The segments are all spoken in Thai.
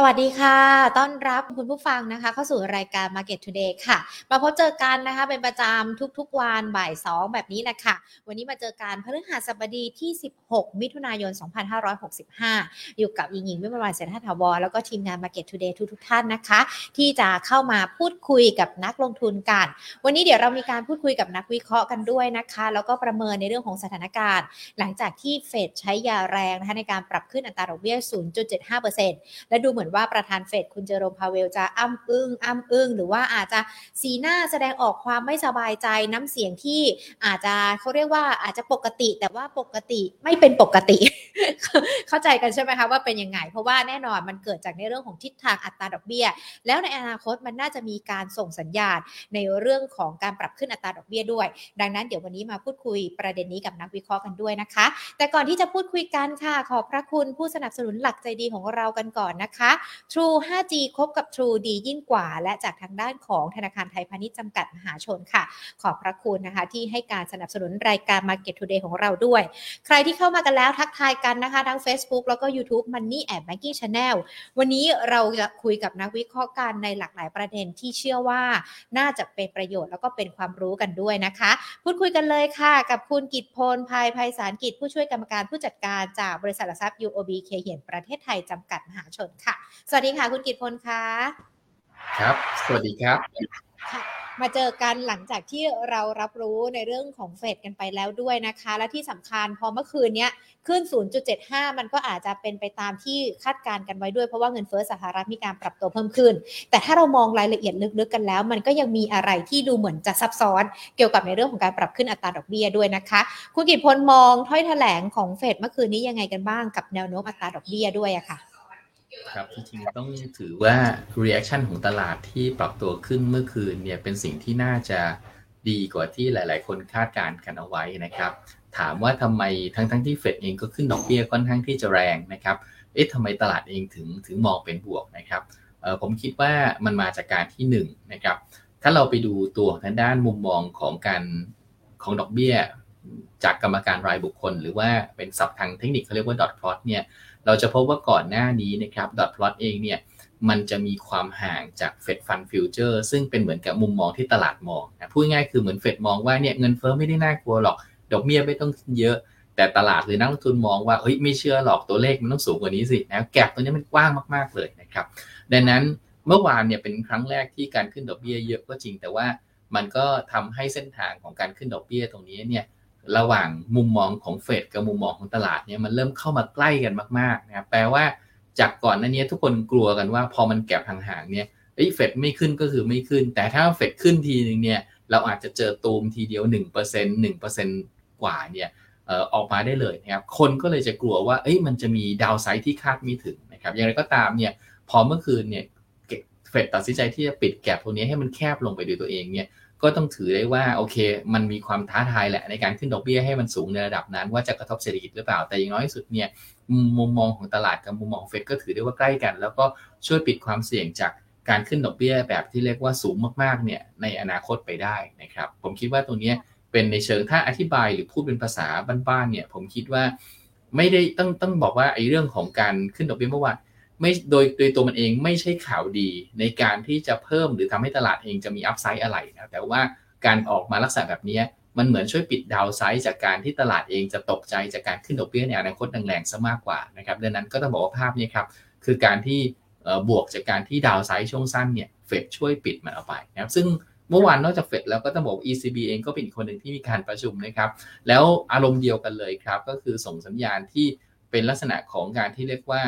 สวัสดีค่ะ ต้อนรับคุณผู้ฟังนะคะ เข้าสู่รายการ Market Today ค่ะ มาพบเจอกันนะคะ เป็นประจำทุกๆวันบ่าย 2 แบบนี้แหละค่ะวันนี้มาเจอกันพฤหัสบดีที่ 16 มิถุนายน 2565 อยู่กับยิงหญิงวิมวันเศรษฐาถาวรแล้วก็ทีมงาน Market Today ทุกๆท่านนะคะ ที่จะเข้ามาพูดคุยกับนักลงทุนกัน วันนี้เดี๋ยวเรามีการพูดคุยกับนักวิเคราะห์กันด้วยนะคะ แล้วก็ประเมินในเรื่องของสถานการณ์ หลังจากที่เฟดใช้ยาแรงนะคะในการปรับขึ้นอัตราดอกเบี้ย 0.75%และดูเหมือนว่าประธานเฟดคุณเจอโรมพาเวลจะอ้ำอึ้งอ้ำอึ้งหรือว่าอาจจะสีหน้าแสดงออกความไม่สบายใจน้ำเสียงที่อาจจะเขาเรียกว่าอาจจะปกติ แต่ว่าปกติไม่เป็นปกติ เข้าใจกันใช่ไหมคะว่าเป็นยังไง เพราะว่าแน่นอนมันเกิดจากในเรื่องของทิศทางอัตราดอกเบี้ย แล้วในอนาคตมันน่าจะมีการส่งสัญญาณในเรื่องของการปรับขึ้นอัตราดอกเบี้ยด้วย ดังนั้นเดี๋ยววันนี้มาพูดคุยประเด็นนี้กับนักวิเคราะห์กันด้วยนะคะ แต่ก่อนที่จะพูดคุยกันค่ะ ขอบพระคุณผู้สนับสนุนหลักใจดีของเรากันก่อนนะคะ True 5G คบกับ True ดียิ่งกว่า และจากทางด้านของธนาคารไทยพาณิชย์จำกัดมหาชนค่ะ ขอบพระคุณนะคะ ที่ให้การสนับสนุนรายการ Market Today ของเราด้วย ใครที่เข้ามากันแล้วทักทายกันนะคะ ทั้ง Facebook แล้วก็ YouTube Money and Banking Channel วันนี้เราจะคุยกับนักวิเคราะห์กันในหลากหลายประเด็นที่เชื่อว่าน่าจะเป็นประโยชน์แล้วก็เป็นความรู้กันด้วยนะคะ พูดคุยกันเลยค่ะ กับคุณกิตพลภายภัยสารกิจผู้ช่วยกรรมการผู้จัดการจากบริษัทหลักทรัพย์ UOB เคเหียนประเทศไทยจำกัดมหาชนค่ะสวัสดีค่ะ คุณกิตพลคะครับ สวัสดีครับค่ะมาเจอกันหลังจากที่เรารับรู้ในเรื่องของเฟดกันไปแล้วด้วยนะคะ และที่สำคัญพอเมื่อคืนเนี้ยขึ้น 0.75 มันก็อาจจะเป็นไปตามที่คาดการณ์กันไว้ด้วยเพราะว่าเงินเฟ้อสหรัฐมีการปรับตัวเพิ่มขึ้น แต่ถ้าเรามองรายละเอียดลึกๆกันแล้ว มันก็ยังมีอะไรที่ดูเหมือนจะซับซ้อน เกี่ยวกับในเรื่องของการปรับขึ้นอัตราดอกเบี้ยด้วยนะคะ คุณกิตพลมองถ้อยแถลงของเฟดเมื่อคืนนี้ยังไงกันบ้างกับแนวโน้มอัตราดอกเบี้ยด้วยอะค่ะ ครับจริงๆต้องถือว่า reaction ของตลาดที่ปรับตัวขึ้นเมื่อคืนเนี่ยเป็นสิ่งที่น่าจะดีกว่าที่หลาย ๆ คนคาดการณ์กันเอาไว้นะครับ ถามว่าทำไมทั้งๆทที่เฟดเองก็ขึ้นดอกเบี้ยค่อนข้างที่จะแรงนะครับ เอ๊ะทำไมตลาดเองถึงถึงมองเป็นบวกนะครับเออผมคิดว่ามันมาจากการที่1นนะครับ ถ้าเราไปดูตัวทางด้านมุมมองของการของดอกเบี้ย จากกรรมการรายบุคคล หรือว่าเป็นศัพท์ทางเทคนิคเขาเรียกว่า dot plot เนี่ย เราจะพบว่าก่อนหน้านี้นะครับ dot plot เองเนี่ยมันจะมีความห่างจาก Fed Fund Future ซึ่งเป็นเหมือนกับมุมมองที่ตลาดมองนะพูดง่ายคือเหมือนเฟดมองว่าเนี่ยเงินเฟ้อไม่ได้น่ากลัวหรอก ดอกเบี้ยไม่ต้องเยอะ แต่ตลาดหรือนักลงทุนมองว่าเฮ้ยไม่เชื่อหรอกตัวเลขมันต้องสูงกว่านี้สินะแกลบตัวนี้มันกว้างมากๆเลยนะครับดังนั้นเมื่อวานเนี่ยเป็นครั้งแรกที่การขึ้นดอกเบี้ยเยอะก็จริงแต่ว่ามันก็ทำให้เส้นทางของการขึ้นดอกเบี้ยตรงนี้เนี่ย ระหว่างมุมมองของเฟดกับมุมมองของตลาดเนี่ยมันเริ่มเข้ามาใกล้กันมากๆนะครับแปลว่าจากก่อนหน้านี้ทุกคนกลัวกันว่าพอมันแก็บห่างๆเนี่ยเฟดไม่ขึ้นก็คือไม่ขึ้น แต่ถ้าเฟดขึ้นทีนึงเนี่ยเราอาจจะเจอตูมทีเดียว 1% 1%กว่าเนี่ยออกมาได้เลยนะครับคนก็เลยจะกลัวว่าเอ้ยมันจะมีดาวไซด์ที่คาดไม่ถึงนะครับอย่างไรก็ตามเนี่ยพอเมื่อคืนเนี่ยเฟดตัดสินใจที่จะปิดแก็บตรงนี้ให้มันแคบลงไปด้วยตัวเองเนี่ย ก็ต้องถือได้ว่าโอเค มันมีความท้าทายแหละในการขึ้นดอกเบี้ยให้มันสูงในระดับนั้น ว่าจะกระทบเศรษฐกิจหรือเปล่า แต่อย่างน้อยที่สุดเนี่ยมุมมองของตลาดกับมุมมองเฟดก็ถือได้ว่าใกล้กัน แล้วก็ช่วยปิดความเสี่ยงจากการขึ้นดอกเบี้ยแบบที่เรียกว่าสูงมากๆเนี่ยในอนาคตไปได้นะครับผมคิดว่าตรงนี้เป็นในเชิงถ้าอธิบายหรือพูดเป็นภาษาบ้านๆเนี่ยผมคิดว่าไม่ได้ต้องต้องบอกว่าไอ้เรื่องของการขึ้นดอกเบี้ยเมื่อวาน ไม่โดยโดยตัวมันเองไม่ใช่ข่าวดีในการที่จะเพิ่มหรือทำให้ตลาดเองจะมีอัพไซด์อะไรนะแต่ว่าการออกมาลักษณะแบบนี้มันเหมือนช่วยปิดดาวไซด์จากการที่ตลาดเองจะตกใจจากการขึ้นดอกเบี้ยในอนาคตแรงๆซะมากกว่านะครับดังนั้นก็ต้องบอกว่าภาพนี้ครับคือการที่บวกจากการที่ดาวไซด์ช่วงสั้นเนี่ยเฟดช่วยปิดมันเอาไปนะครับซึ่งเมื่อวานนอกจากเฟดแล้วก็ต้องบอก ECB เองก็เป็นคนหนึ่งที่มีการประชุมนะครับ แล้วอารมณ์เดียวกันเลยครับ ก็คือส่งสัญญาณที่เป็นลักษณะของการที่เรียกว่า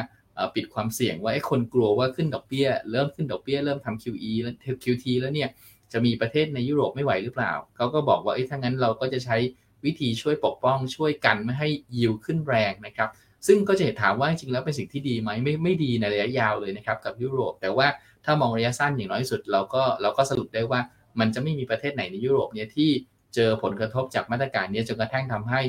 ปิดความเสี่ยงว่าไอ้คนกลัวว่าขึ้นดอกเบี้ย เริ่มขึ้นดอกเบี้ยเริ่มทำ QE แล้ว QT แล้วเนี่ยจะมีประเทศในยุโรปไม่ไหวหรือเปล่า เขาก็บอกว่าไอ้ถ้างั้นเราก็จะใช้วิธีช่วยปกป้องช่วยกันไม่ให้ยิวขึ้นแรงนะครับ ซึ่งก็จะถามว่าจริงแล้วเป็นสิ่งที่ดีไหมไม่ไม่ดีในระยะยาวเลยนะครับกับยุโรป แต่ว่าถ้ามองระยะสั้นอย่างน้อยที่สุดเราก็เราก็สรุปได้ว่ามันจะไม่มีประเทศไหนในยุโรปเนี่ยที่เจอผลกระทบจากมาตรการนี้จนกระทั่งทำให้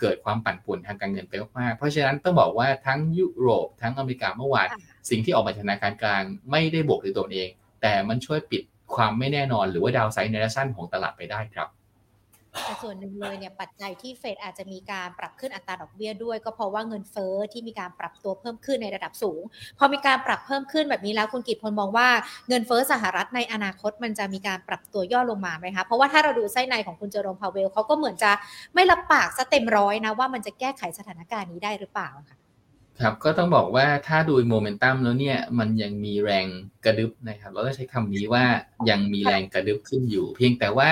เกิดความปั่นป่วนทางการเงินไปมากๆเพราะฉะนั้นต้องบอกว่าทั้งยุโรปทั้งอเมริกาเมื่อวานสิ่งที่ออกมาจากธนาคารกลางไม่ได้บวกด้วยตัวเอง แต่มันช่วยปิดความไม่แน่นอนหรือว่าดาวไซด์ในระยะสั้นของตลาดไปได้ครับ แต่ส่วนหนึ่งเลยเนี่ยปัจจัยที่เฟดอาจจะมีการปรับขึ้นอัตราดอกเบี้ยด้วย ก็เพราะว่าเงินเฟ้อที่มีการปรับตัวเพิ่มขึ้นในระดับสูง พอมีการปรับเพิ่มขึ้นแบบนี้แล้วคุณกิตพลมองว่าเงินเฟ้อสหรัฐในอนาคตมันจะมีการปรับตัวย่อลงมาไหมคะเพราะว่าถ้าเราดูไส้ในของคุณเจอโรมพาวเวลเขาก็เหมือนจะไม่รับปากซะเต็มร้อยนะว่ามันจะแก้ไขสถานการณ์นี้ได้หรือเปล่าค่ะครับก็ต้องบอกว่าถ้าดูโมเมนตัมแล้วเนี่ยมันยังมีแรงกระดึบนะครับ เราก็ใช้คำนี้ว่ายังมีแรงกระดึบขึ้นอยู่ เพียงแต่ว่า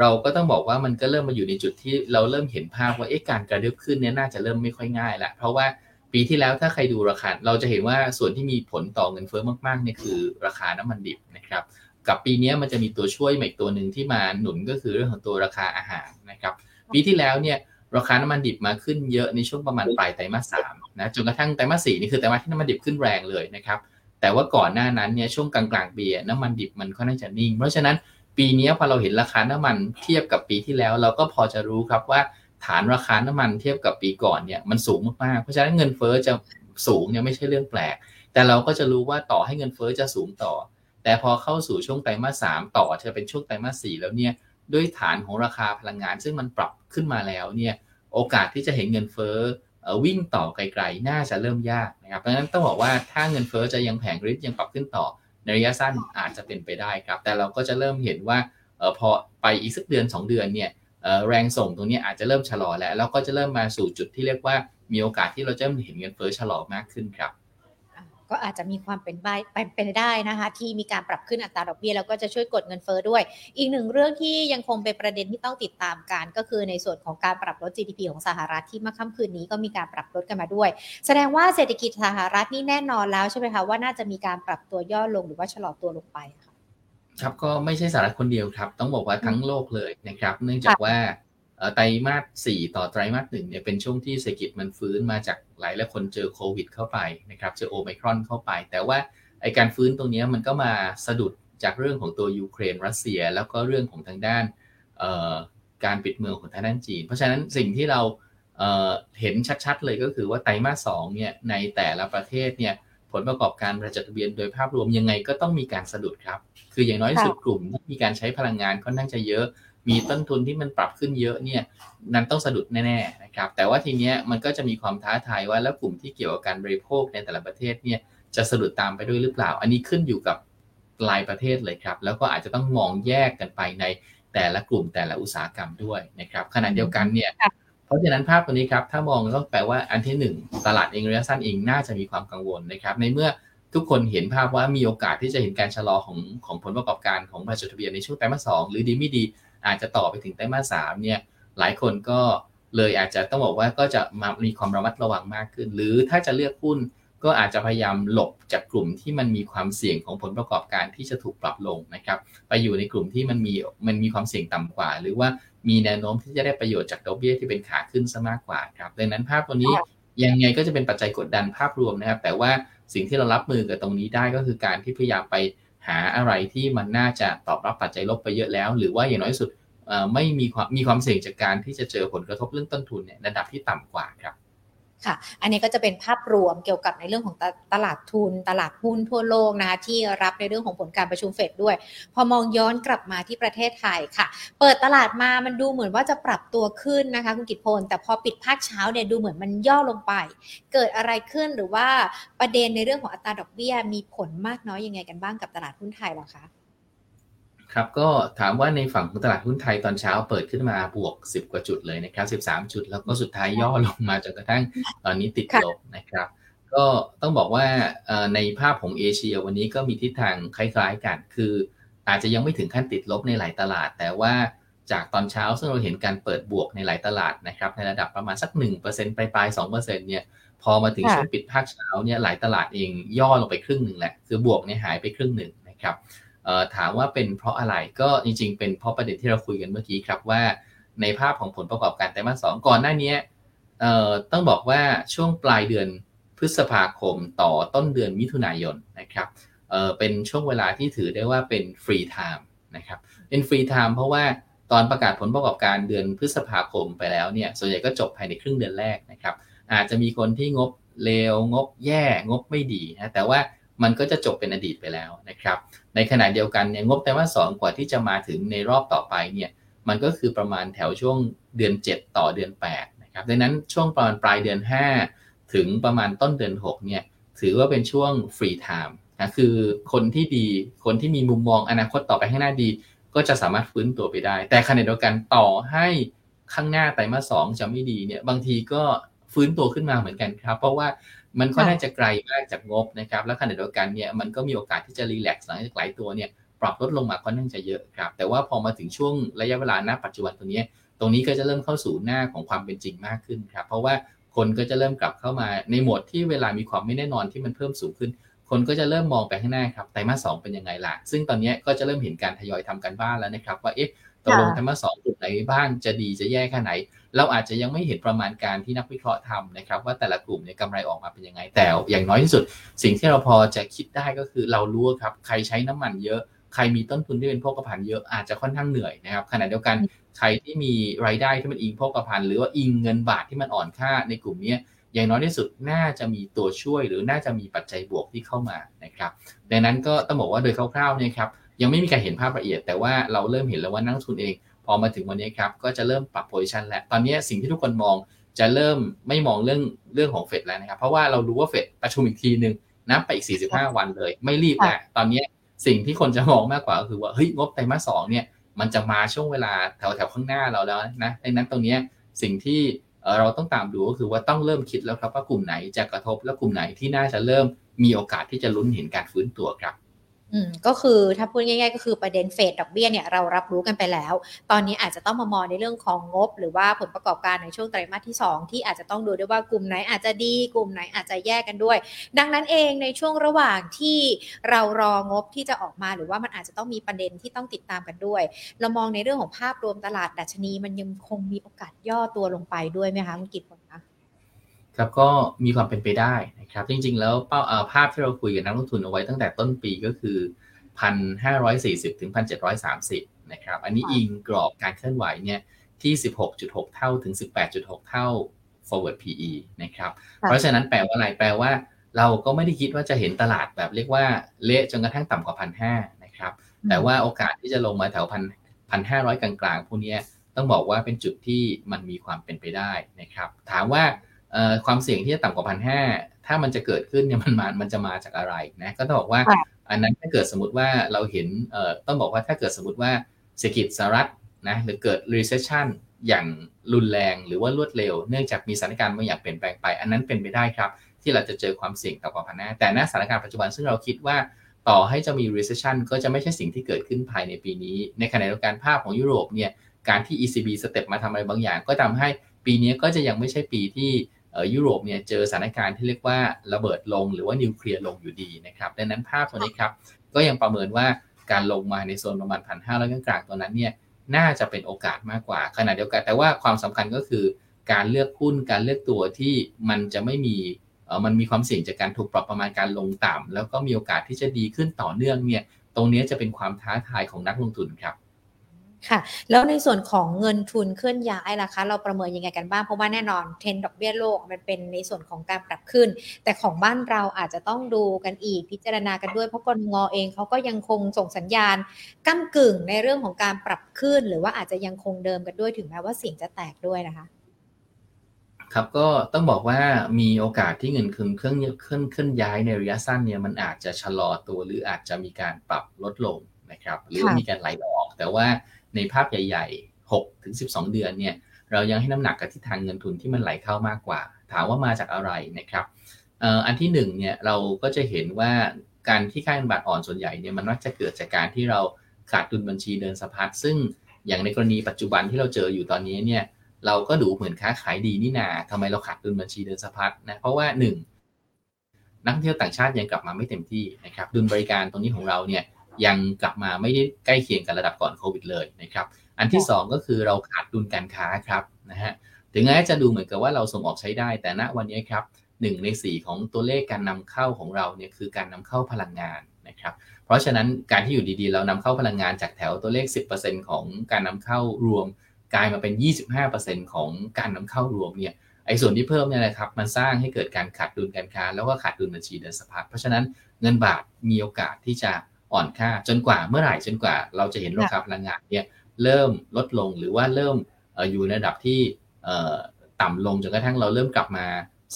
เราก็ต้องบอกว่ามันก็เริ่มมาอยู่ในจุดที่เราเริ่มเห็นภาพว่าเอ๊ะการกระดึบขึ้นเนี่ยน่าจะเริ่มไม่ค่อยง่ายละเพราะว่าปีที่แล้วถ้าใครดูราคา เราจะเห็นว่าส่วนที่มีผลต่อเงินเฟ้อมากๆเนี่ยคือราคาน้ำมันดิบนะครับ กับปีนี้มันจะมีตัวช่วยใหม่ตัวหนึ่งที่มาหนุนก็คือเรื่องของตัวราคาอาหารนะครับ ปีที่แล้วเนี่ยราคาน้ำมันดิบมาขึ้นเยอะในช่วงประมาณปลายไตรมาสสามนะจนกระทั่งไตรมาสสี่นี่คือไตรมาสที่น้ำมันดิบขึ้นแรงเลยนะครับแต่ว่าก่อนหน้านั้นเนี่ยช่วงกลางๆปีน้ำมันดิบมันค่อนข้างจะนิ่ง เพราะฉะนั้น ปีนี้พอเราเห็นราคาน้ำมันเทียบกับปีที่แล้ว เราก็พอจะรู้ครับว่าฐานราคาน้ำมันเทียบกับปีก่อนเนี่ยมันสูงมากๆเพราะฉะนั้นเงินเฟ้อจะสูงเนี่ยไม่ใช่เรื่องแปลก แต่เราก็จะรู้ว่าต่อให้เงินเฟ้อจะสูงต่อ แต่พอเข้าสู่ช่วงไตรมาสสามต่อจะเป็นช่วงไตรมาสสี่แล้วเนี่ยด้วยฐานของราคาพลังงาน ซึ่งมันปรับขึ้นมาแล้วเนี่ยโอกาสที่จะเห็นเงินเฟ้อวิ่งต่อไกลๆ น่าจะเริ่มยากนะครับ เพราะฉะนั้นต้องบอกว่าถ้าเงินเฟ้อจะยังแผงริบยังปรับขึ้นต่อ ในระยะสั้นอาจจะเป็นไปได้ครับ แต่เราก็จะเริ่มเห็นว่าพอไปอีกสักเดือน 2 เดือนเนี่ยแรงส่งตรงนี้อาจจะเริ่มชะลอแล้วแล้วก็จะเริ่มมาสู่จุดที่เรียกว่ามีโอกาสที่เราจะเห็นเงินเฟ้อชะลอมากขึ้นครับ ก็อาจจะมีความเป็นไปเป็นได้นะคะ ที่มีการปรับขึ้นอัตราดอกเบี้ยแล้วก็จะช่วยกดเงินเฟ้อด้วย อีกหนึ่งเรื่องที่ยังคงเป็นประเด็นที่ต้องติดตามกัน ก็คือในส่วนของการปรับลด GDP ของสหรัฐที่เมื่อค่ำคืนนี้ก็มีการปรับลดกันมาด้วย แสดงว่าเศรษฐกิจสหรัฐนี่แน่นอนแล้วใช่ไหมคะว่าน่าจะมีการปรับตัวย่อลงหรือว่าชะลอตัวลงไปค่ะครับก็ไม่ใช่สหรัฐคนเดียวครับ ต้องบอกว่าทั้งโลกเลยนะครับ เนื่องจากว่า ไตรมาสสี่ต่อไตรมาสหนึ่งเนี่ยเป็นช่วงที่เศรษฐกิจมันฟื้นมาจากหลายหลายคนเจอโควิดเข้าไปนะครับ เจอโอไมครอนเข้าไป แต่ว่าไอการฟื้นตรงนี้มันก็มาสะดุดจากเรื่องของตัวยูเครนรัสเซีย แล้วก็เรื่องของทางด้านการปิดเมืองของทางด้านจีน เพราะฉะนั้นสิ่งที่เราเเห็นชัดๆเลยก็คือว่าไตรมาสสองเนี่ยในแต่ละประเทศเนี่ยผลประกอบการประจดทะเบียนโดยภาพรวมยังไงก็ต้องมีการสะดุดครับ คืออย่างน้อยสุดกลุ่มที่มีการใช้พลังงานค่อนข้างจะเยอะ มีต้นทุนที่มันปรับขึ้นเยอะเนี่ยนั้นต้องสะดุดแน่ๆนะครับแต่ว่าทีเนี้ยมันก็จะมีความท้าทายว่าแล้วกลุ่มที่เกี่ยวกับการบริโภคในแต่ละประเทศเนี่ยจะสะดุดตามไปด้วยหรือเปล่า อันนี้ขึ้นอยู่กับรายประเทศเลยครับแล้วก็อาจจะต้องมองแยกกันไปในแต่ละกลุ่มแต่ละอุตสาหกรรมด้วยนะครับขณะเดียวกันเนี่ยเพราะฉะนั้นภาพตัวนี้ครับถ้ามองก็แปลว่าอันที่ 1 ตลาดเองระยะสั้นเองน่าจะมีความกังวลนะครับในเมื่อทุกคนเห็นภาพว่ามีโอกาสที่จะเห็นการชะลอของของผลประกอบการของบริษัททะเบียนในช่วงไตรมาสสองหรือดีไม่ดี อาจจะต่อไปถึงไตรมาสสามเนี่ยหลายคนก็เลยอาจจะต้องบอกว่าก็จะมามีความระมัดระวังมากขึ้น หรือถ้าจะเลือกหุ้นก็อาจจะพยายามหลบจากกลุ่มที่มันมีความเสี่ยงของผลประกอบการที่จะถูกปรับลงนะครับ ไปอยู่ในกลุ่มที่มันมีมันมีความเสี่ยงต่ำกว่า หรือว่ามีแนวโน้มที่จะได้ประโยชน์จากดอกเบี้ยที่เป็นขาขึ้นซะมากกว่าครับดังนั้นภาพตัวนี้ยังไงก็จะเป็นปัจจัยกดดันภาพรวมนะครับ แต่ว่าสิ่งที่เรารับมือกับตรงนี้ได้ก็คือการที่พยายามไป หาอะไรที่มันน่าจะตอบรับปัจจัยลบไปเยอะแล้ว หรือว่าอย่างน้อยสุดไม่มีความมีความเสี่ยงจากการที่จะเจอผลกระทบเรื่องต้นทุนเนี่ยระดับที่ต่ำกว่าครับ ค่ะ อันนี้ก็จะเป็นภาพรวมเกี่ยวกับในเรื่องของตลาดทุน ตลาดหุ้นทั่วโลกนะคะที่รับในเรื่องของผลการประชุมเฟดด้วย พอมองย้อนกลับมาที่ประเทศไทยค่ะ เปิดตลาดมามันดูเหมือนว่าจะปรับตัวขึ้นนะคะคุณกิตพล แต่พอปิดภาคเช้าเนี่ยดูเหมือนมันย่อลงไป เกิดอะไรขึ้นหรือว่าประเด็นในเรื่องของอัตราดอกเบี้ยมีผลมากน้อยยังไงกันบ้างกับตลาดหุ้นไทยหรอคะ ครับก็ถามว่าในฝั่งของตลาดหุ้นไทยตอนเช้าเปิดขึ้นมาบวก 10 กว่าจุดเลยนะครับ 13 จุด แล้วก็สุดท้ายย่อลงมาจนกระทั่งตอนนี้ติดลบนะครับ ก็ต้องบอกว่าในภาพของเอเชียวันนี้ก็มีทิศทางคล้ายๆกัน คืออาจจะยังไม่ถึงขั้นติดลบในหลายตลาด แต่ว่าจากตอนเช้าซึ่งเราเห็นการเปิดบวกในหลายตลาดนะครับในระดับประมาณสัก 1%ปลายๆ2%เนี่ยพอมาถึงช่วงปิดภาคเช้าเนี่ยหลายตลาดเองย่อลงไปครึ่งหนึ่งแหละคือบวกเนี่ยหายไปครึ่งหนึ่งนะครับ ถามว่าเป็นเพราะอะไรก็จริง ๆ เป็นเพราะประเด็นที่เราคุยกันเมื่อกี้ครับว่าในภาพของผลประกอบการไตรมาสสองก่อนหน้านี้ต้องบอกว่าช่วงปลายเดือนพฤษภาคมต่อต้นเดือนมิถุนายนนะครับเป็นช่วงเวลาที่ถือได้ว่าเป็น free time นะครับเป็น free time เพราะว่าตอนประกาศผลประกอบการเดือนพฤษภาคมไปแล้วเนี่ยส่วนใหญ่ก็จบภายในครึ่งเดือนแรกนะครับอาจจะมีคนที่งบเลวงบแย่งบไม่ดีนะแต่ว่า มันก็จะจบเป็นอดีตไปแล้วนะครับ ในขณะเดียวกันเนี่ยงบไตรมาสสองกว่าที่จะมาถึงในรอบต่อไปเนี่ยมันก็คือประมาณแถวช่วงเดือน 7 ต่อเดือน8นะครับดังนั้นช่วงประมาณปลายเดือน 5 ถึงประมาณต้นเดือน6เนี่ยถือว่าเป็นช่วงฟรีไทม์นะคือคนที่ดีคนที่มีมุมมองอนาคตต่อไปข้างหน้าดี ก็จะสามารถฟื้นตัวไปได้ แต่ขณะเดียวกันต่อให้ข้างหน้าไตรมาสสองจะไม่ดีเนี่ยบางทีก็ฟื้นตัวขึ้นมาเหมือนกันครับ เพราะว่า มันก็น่าจะไกลมากจากงบนะครับ แล้วขณะเดียวกันเนี่ยมันก็มีโอกาสที่จะรีแลกซ์หลังจากหลายตัวเนี่ยปรับลดลงมาค่อนข้างจะเยอะครับ แต่ว่าพอมาถึงช่วงระยะเวลาณปัจจุบันตรงนี้ ตรงนี้ก็จะเริ่มเข้าสู่หน้าของความเป็นจริงมากขึ้นครับ เพราะว่าคนก็จะเริ่มกลับเข้ามาในโหมดที่เวลามีความไม่แน่นอนที่มันเพิ่มสูงขึ้น คนก็จะเริ่มมองไปข้างหน้าครับไตรมาสสองเป็นยังไงล่ะ ซึ่งตอนนี้ก็จะเริ่มเห็นการทยอยทำกันบ้านแล้วนะครับ ว่าเอ๊ะตกลงไตรมาสสองกลุ่มไหนบ้างจะดีจะแย่แค่ไหน เราอาจจะยังไม่เห็นประมาณการที่นักวิเคราะห์ทำนะครับ ว่าแต่ละกลุ่มเนี่ยกำไรออกมาเป็นยังไง แต่อย่างน้อยที่สุด สิ่งที่เราพอจะคิดได้ก็คือเรารู้ครับใครใช้น้ำมันเยอะ ใครมีต้นทุนที่เป็นโภคภัณฑ์เยอะอาจจะค่อนข้างเหนื่อยนะครับขณะเดียวกันใครที่มีรายได้ที่มันอิงโภคภัณฑ์หรือว่าอิงเงินบาทที่มันอ่อนค่าในกลุ่มนี้อย่างน้อยที่สุดน่าจะมีตัวช่วยหรือน่าจะมีปัจจัยบวกที่เข้ามานะครับดังนั้นก็ต้องบอกว่าโดยคร่าวๆเนี่ยครับยังไม่มีการเห็นภาพละเอียด แต่ว่าเราเริ่มเห็นแล้วว่านักทุนเอง พอมาถึงวันนี้ครับก็จะเริ่มปรับโพซิชันแล้ว ตอนนี้สิ่งที่ทุกคนมองจะเริ่มไม่มองเรื่องเรื่องของเฟดแล้วนะครับ เพราะว่าเรารู้ว่าเฟดประชุมอีกทีหนึ่งนับไปอีก 45 วันเลย ไม่รีบแล้วตอนนี้สิ่งที่คนจะมองมากกว่าก็คือว่าเฮ้ยงบไตรมาสสองเนี่ยมันจะมาช่วงเวลาแถวแถวข้างหน้าเราแล้วนะดังนั้นตรงนี้สิ่งที่เราต้องตามดูก็คือว่าต้องเริ่มคิดแล้วครับว่ากลุ่มไหนจะกระทบและกลุ่มไหนที่น่าจะเริ่มมีโอกาสที่จะลุ้นเห็นการฟื้นตัวครับ อืมก็คือถ้าพูดง่ายๆ ก็คือประเด็นเฟดดอกเบี้ยเนี่ยเรารับรู้กันไปแล้ว ตอนนี้อาจจะต้องมามองในเรื่องของงบ หรือว่าผลประกอบการในช่วงไตรมาสที่ 2 ที่อาจจะต้องดูด้วยว่ากลุ่มไหนอาจจะดีกลุ่มไหนอาจจะแยกกันด้วย ดังนั้นเองในช่วงระหว่างที่เรารองบที่จะออกมาหรือว่ามันอาจจะต้องมีประเด็นที่ต้องติดตามกันด้วย เรามองในเรื่องของภาพรวมตลาดดัชนี มันยังคงมีโอกาสย่อตัวลงไปด้วยไหมคะคุณกิตผลคะ ครับก็มีความเป็นไปได้นะครับ จริง ๆ แล้วเป้าภาพที่เราคุยกับนักลงทุนเอาไว้ตั้งแต่ต้นปีก็คือ 1,540 ถึง 1,730 นะครับ อันนี้อิงกรอบการเคลื่อนไหวเนี่ยที่ 16.6 เท่าถึง 18.6 เท่า forward PE นะครับ เพราะฉะนั้นแปลว่าอะไรแปลว่า เราก็ไม่ได้คิดว่าจะเห็นตลาดแบบเรียกว่าเละจนกระทั่งต่ำกว่าพันห้านะครับ แต่ว่าโอกาสที่จะลงมาแถวพันพันห้าร้อยกลางๆพวกนี้ต้องบอกว่าเป็นจุดที่มันมีความเป็นไปได้นะครับ ถามว่า ความเสี่ยงที่จะต่ำกว่าพันห้าถ้ามันจะเกิดขึ้นเนี่ยมันมามันจะมาจากอะไรนะก็ต้องบอกว่า อันนั้นถ้าเกิดสมมติว่าเราเห็นเอ่อต้องบอกว่าถ้าเกิดสมมติว่าเศรษฐกิจสหรัฐนะหรือเกิด recession อย่างรุนแรงหรือว่ารวดเร็ว เนื่องจากมีสถานการณ์บางอย่างเปลี่ยนแปลงไป อันนั้นเป็นไปได้ครับ ที่เราจะเจอความเสี่ยงต่อกว่าพันห้าแต่ณสถานการณ์ปัจจุบันซึ่งเราคิดว่าต่อให้จะมี recession ก็จะไม่ใช่สิ่งที่เกิดขึ้นภายในปีนี้ ในขณะเดียวกันภาพของยุโรปเนี่ยการที่ ECB สเต็ปมาทำอะไรบางอย่าง ก็ทำให้ปีนี้ก็จะยังไม่ใช่ปีที่ ยุโรปเนี่ยเจอสถานการณ์ที่เรียกว่าระเบิดลงหรือว่านิวเคลียร์ลงอยู่ดีนะครับดังนั้นภาพตัวนี้ครับก็ยังประเมินว่าการลงมาในโซนประมาณพันห้าร้อยกลางๆตัวนั้นเนี่ยน่าจะเป็นโอกาสมากกว่าขณะเดียวกัน แต่ว่าความสำคัญก็คือการเลือกหุ้นการเลือกตัวที่มันจะไม่มีเออมันมีความเสี่ยงจากการถูกปรับประมาณการลงต่ำแล้วก็มีโอกาสที่จะดีขึ้นต่อเนื่องเนี่ยตรงนี้จะเป็นความท้าทายของนักลงทุนครับ ค่ะ แล้วในส่วนของเงินทุนเคลื่อนย้ายล่ะคะ เราประเมินยังไงกันบ้าง เพราะว่าแน่นอนเทรนดอกเบี้ยโลกมันเป็นในส่วนของการปรับขึ้น แต่ของบ้านเราอาจจะต้องดูกันอีกพิจารณากันด้วย เพราะกรงอเองเขาก็ยังคงส่งสัญญาณก้ากึ่งในเรื่องของการปรับขึ้น หรือว่าอาจจะยังคงเดิมกันด้วยถึงแม้ว่าเสียงจะแตกด้วยนะคะครับก็ต้องบอกว่ามีโอกาสที่เงินคืนเครื่องเคลื่อนเคลื่อนย้ายในระยะสั้นเนี่ยมันอาจจะชะลอตัวหรืออาจจะมีการปรับลดลงนะครับ หรือมีการไหลออก แต่ว่าในภาพใหญ่ๆ6ถึง12 เดือนเนี่ยเรายังให้น้ำหนักกับทิศทางเงินทุนที่มันไหลเข้ามากกว่า ถามว่ามาจากอะไรนะครับอันที่หนึ่งเนี่ยเราก็จะเห็นว่าการที่ค่าเงินบาทอ่อนส่วนใหญ่เนี่ยมันมักจะเกิดจากการที่เราขาดดุลบัญชีเดินสะพัดซึ่งอย่างในกรณีปัจจุบันที่เราเจออยู่ตอนนี้เนี่ยเราก็ดูเหมือนค้าขายดีนี่นาทำไมเราขาดดุลบัญชีเดินสะพัดนะเพราะว่า 1 นักท่องเที่ยวต่างชาติยังกลับมาไม่เต็มที่นะครับดุลบริการตรงนี้ของเราเนี่ย ยังกลับมาไม่ได้ใกล้เคียงกับระดับก่อนโควิดเลยนะครับอันที่ 2 ก็คือเราขาดดุลการค้าครับนะฮะถึงแม้จะดูเหมือนกับว่าเราส่งออกใช้ได้ แต่ณวันนี้ครับหนึ่งใน 4 ของตัวเลขการนำเข้าของเราเนี่ยคือการนำเข้าพลังงานนะครับเพราะฉะนั้นการที่อยู่ดีๆ เรานำเข้าพลังงานจากแถวตัวเลข 10%ของการนำเข้ารวม กลายมาเป็น 25%ของการนำเข้ารวมเนี่ยไอ้ส่วนที่เพิ่มเนี่ยนะครับมันสร้างให้เกิดการขาดดุลการค้า แล้วก็ขาดดุลบัญชีเดินสะพัดเพราะฉะนั้นเงินบาทมีโอกาสที่จะ อ่อนค่าจนกว่าเมื่อไหร่จนกว่า เราจะเห็นราคาพลังงานเนี่ยเริ่มลดลงหรือว่าเริ่มอยู่ในระดับที่ต่ำลงจนกระทั่งเราเริ่มกลับมา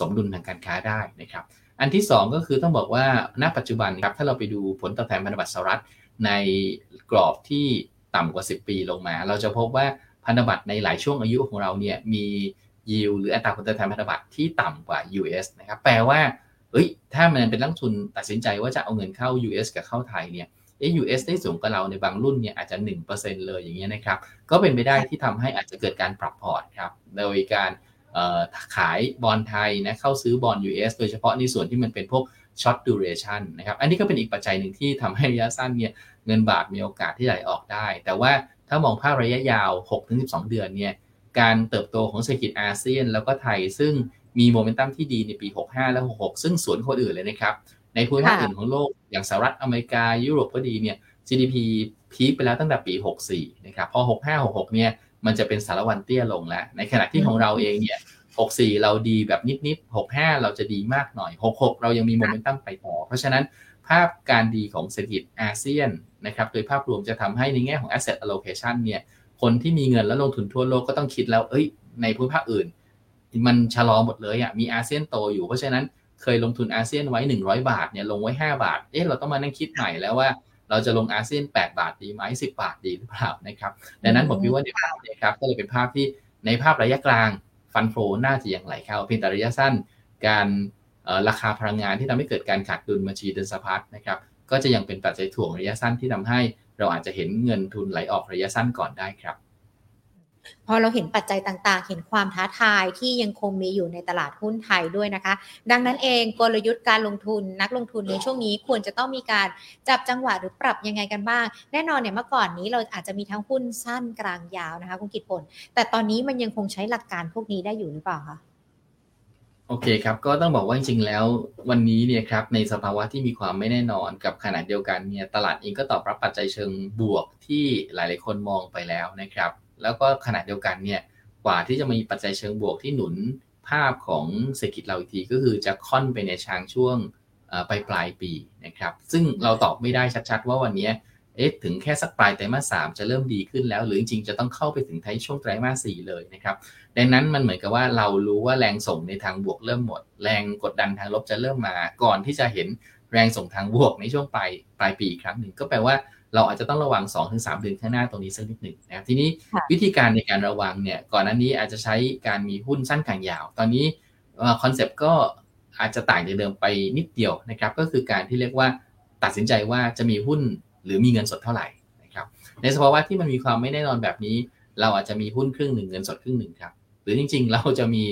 สมดุลทางการค้าได้นะครับ อันที่ 2 ก็คือต้องบอกว่าณปัจจุบันครับถ้าเราไปดูผลตอบแทนพันธบัตรสหรัฐในกรอบที่ต่ำกว่า 10 ปีลงมา เราจะพบว่าพันธบัตรในหลายช่วงอายุของเราเนี่ยมียิวหรืออัตราผลตอบแทนพันธบัตรที่ต่ำกว่า US นะครับแปลว่า เอ้ยถ้ามันเป็นนักทุนตัดสินใจว่าจะเอาเงินเข้า US กับเข้าไทยเนี่ยเอ US ได้สูงกว่าเราในบางรุ่นเนี่ยอาจจะ 1%เลยอย่างเงี้ยนะครับ ก็เป็นไปได้ที่ทำให้อาจจะเกิดการปรับพอร์ตครับ โดยการขายบอลไทยนะเข้าซื้อบอล US โดยเฉพาะในส่วนที่มันเป็นพวกช็อตดูเรชันนะครับ อันนี้ก็เป็นอีกปัจจัยหนึ่งที่ทำให้ระยะสั้นเนี่ยเงินบาทมีโอกาสที่ไหลออกได้ แต่ว่าถ้ามองภาพระยะยาว 6-12 เดือนเนี่ยการเติบโตของเศรษฐกิจอาเซียน แล้วก็ไทยซึ่ง มีโมเมนตัมที่ดีในปี 65 และ 66 ซึ่งสวนคนอื่นเลยนะครับ ในภูมิภาคอื่นของโลกอย่างสหรัฐอเมริกา ยุโรปก็ดีเนี่ย GDP พีคไปแล้วตั้งแต่ปี 64 นะครับ พอ 65 66 เนี่ย มันจะเป็นสารวันเตี้ยลงแล้ว ในขณะที่ของเราเองเนี่ย 64 เราดีแบบนิดๆ 65 เราจะดีมากหน่อย 66 เรายังมีโมเมนตัมไปต่อ เพราะฉะนั้นภาพการดีของเศรษฐกิจอาเซียนนะครับ โดยภาพรวมจะทำให้ในแง่ของ asset allocation เนี่ย คนที่มีเงินแล้วลงทุนทั่วโลกก็ต้องคิดแล้ว เอ้ย ในภูมิภาคอื่น มันชะลอหมดเลยอะมีอาเซียนโตอยู่เพราะฉะนั้นเคยลงทุนอาเซียนไว้ 100 บาทเนี่ยลงไว้ 5 บาท เอ๊ะเราต้องมานั่งคิดใหม่แล้วว่าเราจะลงอาเซียน 8 บาทดีไหม10 บาทดีหรือเปล่านะครับดังนั้นผมคิดว่าในภาพนี้ครับก็เลยเป็นภาพที่ในภาพระยะกลางฟันโฟน่าจะยังไหลเข้าเพียงแต่ระยะสั้นการราคาพลังงานที่ทำให้เกิดการขาดดุลบัญชีเดินสะพัดนะครับก็จะยังเป็นปัจจัยถ่วงระยะสั้นที่ทำให้เราอาจจะเห็นเงินทุนไหลออกระยะสั้นก่อนได้ครับ พอเราเห็นปัจจัยต่างๆ เห็นความท้าทายที่ยังคงมีอยู่ในตลาดหุ้นไทยด้วยนะคะ ดังนั้นเองกลยุทธ์การลงทุนนักลงทุนในช่วงนี้ควรจะต้องมีการจับจังหวะหรือปรับยังไงกันบ้าง แน่นอนเนี่ยเมื่อก่อนนี้เราอาจจะมีทั้งหุ้นสั้นกลางยาวนะคะคุณกิตผลแต่ตอนนี้มันยังคงใช้หลักการพวกนี้ได้อยู่หรือเปล่าคะโอเคครับ ก็ต้องบอกว่าจริงๆแล้ววันนี้เนี่ยครับในสภาวะที่มีความไม่แน่นอนกับขนาดเดียวกันเนี่ยตลาดเองก็ตอบรับปัจจัยเชิงบวกที่หลายๆคนมองไปแล้วนะครับ แล้วก็ขณะเดียวกันเนี่ยกว่าที่จะมีปัจจัยเชิงบวกที่หนุนภาพของเศรษฐกิจเราอีกทีก็คือจะค่อนไปในทางช่วงปลายปลายปีนะครับ ซึ่งเราตอบไม่ได้ชัดๆ ว่าวันนี้เอ๊ะถึงแค่สักปลายไตรมาสสามจะเริ่มดีขึ้นแล้ว หรือจริงๆจะต้องเข้าไปถึงท้ายช่วงไตรมาสสี่เลยนะครับ ดังนั้นมันเหมือนกับว่าเรารู้ว่าแรงส่งในทางบวกเริ่มหมด แรงกดดันทางลบจะเริ่มมา ก่อนที่จะเห็นแรงส่งทางบวกในช่วงปลายปลายปีอีกครั้งหนึ่งก็แปลว่า เราอาจจะต้องระวัง 2-3 เดือนข้างหน้าตรงนี้สักนิดหนึ่งนะครับทีนี้วิธีการในการระวังเนี่ยก่อนหน้านี้อาจจะใช้การมีหุ้นสั้นกลางยาว ตอนนี้ concept ก็อาจจะต่างจากเดิมไปนิดเดียวนะครับก็คือการที่เรียกว่าตัดสินใจว่าจะมีหุ้นหรือมีเงินสดเท่าไหร่นะครับในสภาวะที่มันมีความไม่แน่นอนแบบนี้ เราอาจจะมีหุ้นครึ่งหนึ่งเงินสดครึ่งหนึ่งครับหรือจริง ๆ เราจะมี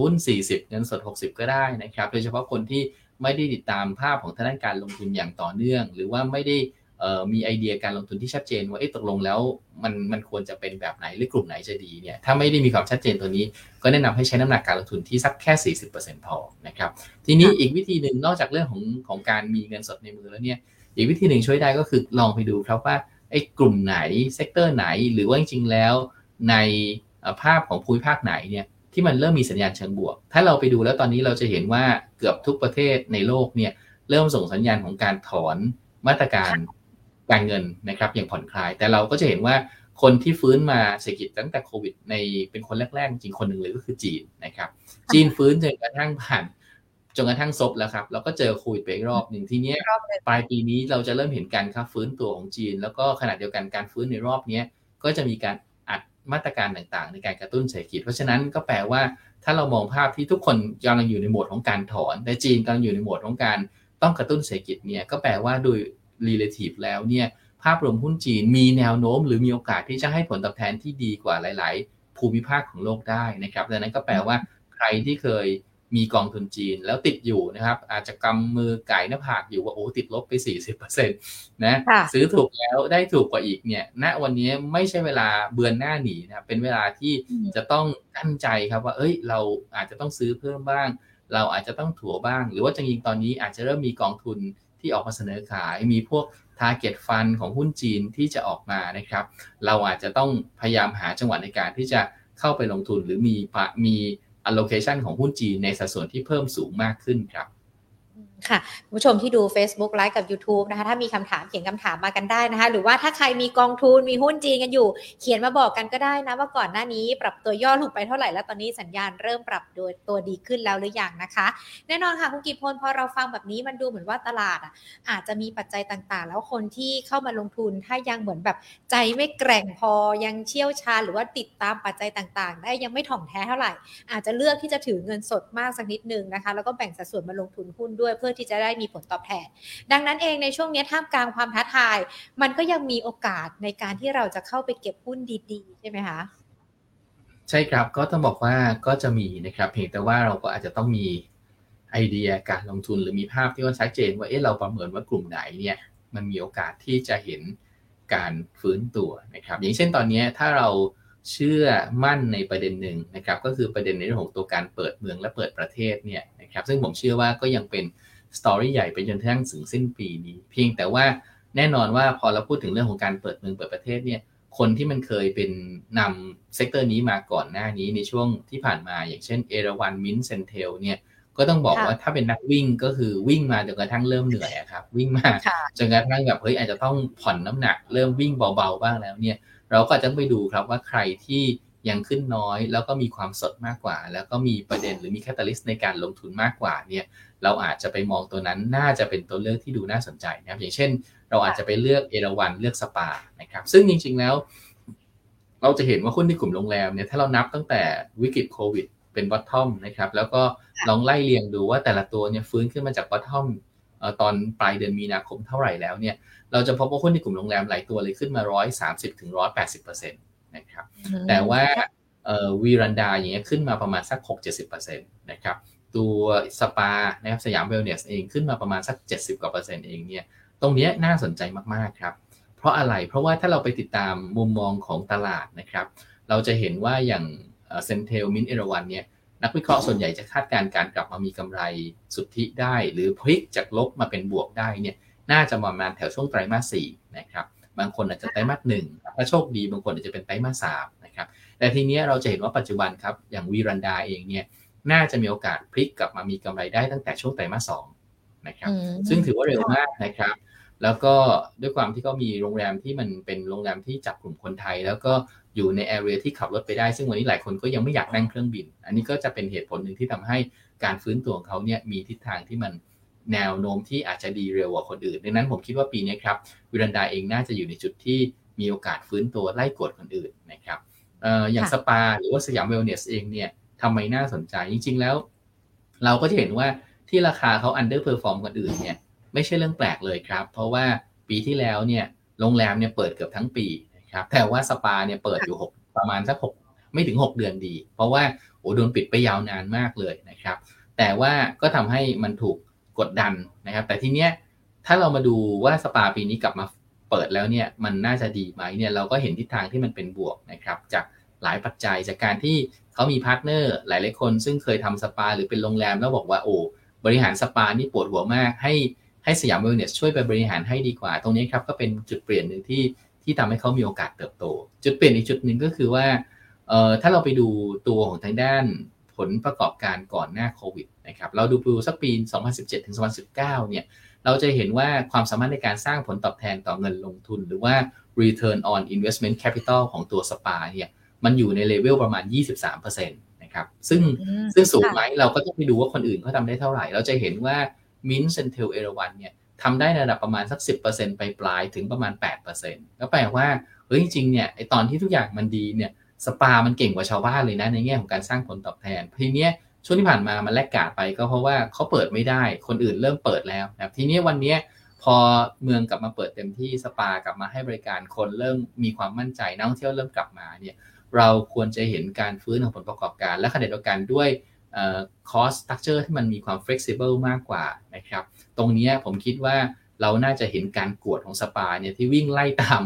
หุ้น 40 เงินสด 60 ก็ได้นะครับ โดยเฉพาะคนที่ไม่ได้ติดตามภาพของทางด้านการลงทุนอย่างต่อเนื่อง หรือว่าไม่ได้ มีไอเดียการลงทุนที่ชัดเจนว่าตกลงแล้วมันมันควรจะเป็นแบบไหนหรือกลุ่มไหนจะดีเนี่ยถ้าไม่ได้มีความชัดเจนตัวนี้ ก็แนะนำให้ใช้น้ำหนักการลงทุนที่สักแค่ 40%พอนะครับทีนี้อีกวิธีหนึ่งนอกจากเรื่องของของการมีเงินสดในมือแล้วเนี่ยอีกวิธีหนึ่งช่วยได้ก็คือลองไปดูครับว่าไอ้กลุ่มไหนเซกเตอร์ไหน หรือว่าจริงๆแล้วในภาพของภูมิภาคไหนเนี่ยที่มันเริ่มมีสัญญาณเชิงบวก ถ้าเราไปดูแล้วตอนนี้เราจะเห็นว่าเกือบทุกประเทศในโลกเนี่ยเริ่มส่งสัญญาณของการถอนมาตรการ การเงินนะครับอย่างผ่อนคลาย แต่เราก็จะเห็นว่าคนที่ฟื้นมาเศรษฐกิจตั้งแต่โควิด ในเป็นคนแรกๆ จริงคนหนึ่งเลยก็คือจีนนะครับ จีนฟื้นจนกระทั่งผ่านจนกระทั่งซบแล้วครับแล้วก็เจอโควิดไปรอบหนึ่งทีนี้ปลายปีนี้เราจะเริ่มเห็นการค่าฟื้นตัวของจีน แล้วก็ขณะเดียวกันการฟื้นในรอบนี้ก็จะมีการอัดมาตรการต่างๆ ในการกระตุ้นเศรษฐกิจ เพราะฉะนั้นก็แปลว่าถ้าเรามองภาพที่ทุกคนกำลังอยู่ในโหมดของการถอนแต่จีนกำลังอยู่ในโหมดของการต้องกระตุ้นเศรษฐกิจเนี่ยก็แปลว่าโดย relative แล้วเนี่ยภาพรวมหุ้นจีนมีแนวโน้ม หรือมีโอกาสที่จะให้ผลตอบแทนที่ดีกว่าหลาย ๆ ภูมิภาคของโลกได้นะครับดังนั้นก็แปลว่าใครที่เคยมีกองทุนจีนแล้วติดอยู่นะครับ อาจจะกำมือไก่หน้าผากอยู่ว่าโอ้ติดลบไป 40%นะซื้อถูกแล้วได้ถูกกว่าอีกเนี่ยณวันนี้ไม่ใช่เวลาเบือนหน้าหนีนะครับเป็นเวลาที่จะต้องตั้งใจครับว่า เอ้ย เราอาจจะต้องซื้อเพิ่มบ้าง เราอาจจะต้องถัวบ้าง หรือว่าจริงๆตอนนี้อาจจะเริ่มมีกองทุน ที่ออกมาเสนอขาย มีพวก Target Fund ของหุ้นจีนที่จะออกมานะครับ เราอาจจะต้องพยายามหาจังหวะในการที่จะเข้าไปลงทุนหรือมีมี allocation ของหุ้นจีนในสัดส่วนที่เพิ่มสูงมากขึ้นครับ ค่ะผู้ชมที่ดู Facebook ไลฟ์กับ YouTube นะคะ ถ้ามีคำถามเขียนคำถามมากันได้นะคะ หรือว่าถ้าใครมีกองทุนมีหุ้นจีนกันอยู่ เขียนมาบอกกันก็ได้นะ ว่าก่อนหน้านี้ปรับตัวย่อลงไปเท่าไหร่แล้วตอนนี้สัญญาณเริ่มปรับตัวตัวดีขึ้นแล้วหรือยังนะคะ แน่นอนค่ะคุณกิพลพอเราฟังแบบนี้มันดูเหมือนว่าตลาดอะอาจจะมีปัจจัยต่างๆ แล้วคนที่เข้ามาลงทุนถ้ายังเหมือนแบบใจไม่แกร่งพอยังเชี่ยวชาญหรือว่าติดตามปัจจัยต่างๆ ได้ยังไม่ถ่องแท้เท่าไหร่ อาจจะเลือกที่จะถือเงินสดมากสักนิดนึงนะคะ แล้วก็แบ่งสัดส่วนมาลงทุนหุ้นด้วยเพื่อที่จะได้มีผลตอบแทน ดังนั้นเองในช่วงนี้ท่ามกลางความท้าทาย มันก็ยังมีโอกาสในการที่เราจะเข้าไปเก็บหุ้นดีๆ ใช่ไหมคะใช่ครับก็ต้องบอกว่าก็จะมีนะครับ เพียงแต่ว่าเราก็อาจจะต้องมีไอเดียการลงทุนหรือมีภาพที่ว่าชัดเจนว่าเอ๊ะเราประเมินว่ากลุ่มไหนเนี่ยมันมีโอกาสที่จะเห็นการฟื้นตัวนะครับ อย่างเช่นตอนนี้ถ้าเราเชื่อมั่นในประเด็นหนึ่งนะครับ ก็คือประเด็นในเรื่องของตัวการเปิดเมืองและเปิดประเทศเนี่ยนะครับ ซึ่งผมเชื่อว่าก็ยังเป็น story ใหญ่ไปจนทั้งถึงสิ้นปีนี้ เพียงแต่ว่าแน่นอนว่าพอเราพูดถึงเรื่องของการเปิดเมืองเปิดประเทศเนี่ยคนที่มันเคยเป็นนำ sector นี้มาก่อนหน้านี้ในช่วงที่ผ่านมาอย่างเช่นเอราวัณ MINT CENTEL เนี่ยก็ต้องบอกว่าถ้าเป็นนักวิ่งก็คือวิ่งมาจนกระทั่งเริ่มเหนื่อยครับ วิ่งมาจนกระทั่งแบบเฮ้ยอาจจะต้องผ่อนน้ำหนัก เริ่มวิ่งเบาๆบ้างแล้วเนี่ย เราก็จะไปดูครับว่าใครที่ ยังขึ้นน้อย แล้วก็มีความสดมากกว่า แล้วก็มีประเด็นหรือมี catalyst ในการลงทุนมากกว่าเนี่ยเราอาจจะไปมองตัวนั้นน่าจะเป็นตัวเลือกที่ดูน่าสนใจนะครับอย่างเช่น เราอาจจะไปเลือกเอราวัณเลือกสปานะครับซึ่งจริง ๆแล้ว เราจะเห็นว่าหุ้นในกลุ่มโรงแรมเนี่ยถ้าเรานับตั้งแต่วิกฤตโควิดเป็น bottom นะครับแล้วก็ลองไล่เรียงดูว่าแต่ละตัวเนี่ยฟื้นขึ้นมาจาก bottom ตอนปลายเดือนมีนาคมเท่าไหร่แล้วเนี่ยเราจะพบว่าหุ้นในกลุ่มโรงแรมหลายตัวเลยขึ้นมา130ถึง180%นะครับ แต่ว่าวีรันดาอย่างเงี้ยขึ้นมาประมาณสัก 6-70%นะครับตัวสปานะครับสยามเวลเนสเองขึ้นมาประมาณสัก 70กว่าเปอร์เซ็นต์เองเนี่ยตรงนี้น่าสนใจมาก ๆ ครับ เพราะอะไรเพราะว่าถ้าเราไปติดตามมุมมองของตลาดนะครับ เราจะเห็นว่าอย่างเซนเทลมินเอราวันเนี่ยนักวิเคราะห์ส่วนใหญ่จะคาดการณ์การกลับมามีกำไรสุทธิได้ หรือพลิกจากลบมาเป็นบวกได้เนี่ยน่าจะประมาณแถวช่วงไตรมาสสี่นะครับ บางคนอาจจะไตรมาสหนึ่งถ้าโชคดีบางคนอาจจะเป็นไตรมาสสามนะครับแต่ทีนี้เราจะเห็นว่าปัจจุบันครับอย่างวีรันดาเองเนี่ยน่าจะมีโอกาสพลิกกลับมามีกำไรได้ตั้งแต่ช่วงไตรมาสสองนะครับซึ่งถือว่าเร็วมากนะครับแล้วก็ด้วยความที่ก็มีโรงแรมที่มันเป็นโรงแรมที่จับกลุ่มคนไทย แล้วก็อยู่ในแอเรียที่ขับรถไปได้ ซึ่งวันนี้หลายคนก็ยังไม่อยากนั่งเครื่องบิน อันนี้ก็จะเป็นเหตุผลหนึ่งที่ทำให้การฟื้นตัวของเขาเนี่ยมีทิศทางที่มัน แนวโน้มที่อาจจะดีเร็วกว่าคนอื่น ดังนั้นผมคิดว่าปีนี้ครับวีรันดาเองน่าจะอยู่ในจุดที่มีโอกาสฟื้นตัวไล่กดคนอื่นนะครับอย่างสปาหรือว่าสยามเวลเนสเองเนี่ยทำไมน่าสนใจจริง ๆ แล้ว เราก็จะเห็นว่าที่ราคาเขา underperform คนอื่นเนี่ยไม่ใช่เรื่องแปลกเลยครับ เพราะว่าปีที่แล้วเนี่ยโรงแรมเนี่ยเปิดเกือบทั้งปีนะครับแต่ว่าสปาเนี่ยเปิดอยู่6ประมาณสักหกไม่ถึง 6 เดือนดี เพราะว่าโอ้โดนปิดไปยาวนานมากเลยนะครับ แต่ว่าก็ทำให้มันถูก กดดันนะครับ แต่ทีเนี้ยถ้าเรามาดูว่าสปาปีนี้กลับมาเปิดแล้วเนี่ยมันน่าจะดีไหมเนี่ยเราก็เห็นทิศทางที่มันเป็นบวกนะครับ จากหลายปัจจัยจากการที่เขามี partner หลายหลายคน ซึ่งเคยทำสปาหรือเป็นโรงแรมแล้วบอกว่าโอ้บริหารสปานี่ปวดหัวมาก ให้ให้สยามเวลเนสช่วยไปบริหารให้ดีกว่า ตรงนี้ครับก็เป็นจุดเปลี่ยนหนึ่งที่ที่ทำให้เขามีโอกาสเติบโต จุดเปลี่ยนอีกจุดหนึ่งก็คือว่าเอ่อถ้าเราไปดูตัวของทางด้าน ผลประกอบการก่อนหน้าโควิดนะครับเราดูดูสักปี 2017 ถึง 2019 เนี่ยเราจะเห็นว่าความสามารถในการสร้างผลตอบแทนต่อเงินลงทุน หรือว่า return on investment capital ของตัวสปาเนี่ยมันอยู่ในเลเวลประมาณ 23%นะครับซึ่งซึ่งสูงไหมเราก็ต้องไปดูว่าคนอื่นเขาทำได้เท่าไหร่ เราจะเห็นว่า MINT CENTEL เอราวัณเนี่ยทำได้ในระดับประมาณสัก 10%ไปปลายถึงประมาณ8%แล้วแปลว่าเฮ้ยจริงเนี่ยไอตอนที่ทุกอย่างมันดีเนี่ย สปามันเก่งกว่าชาวบ้านเลยนะในแง่ของการสร้างผลตอบแทนทีเนี้ยช่วงที่ผ่านมามันแลกกาดไปก็เพราะว่าเขาเปิดไม่ได้ คนอื่นเริ่มเปิดแล้วนะทีนี้วันนี้พอเมืองกลับมาเปิดเต็มที่สปากลับมาให้บริการคนเริ่มมีความมั่นใจนักท่องเที่ยวเริ่มกลับมาเนี่ยเราควรจะเห็นการฟื้นของผลประกอบการ และขณะเดียวกันด้วย cost structure ที่มันมีความ flexible มากกว่านะครับตรงนี้ผมคิดว่า เราน่าจะเห็นการกวดของสปาเนี่ยที่วิ่งไล่ตาม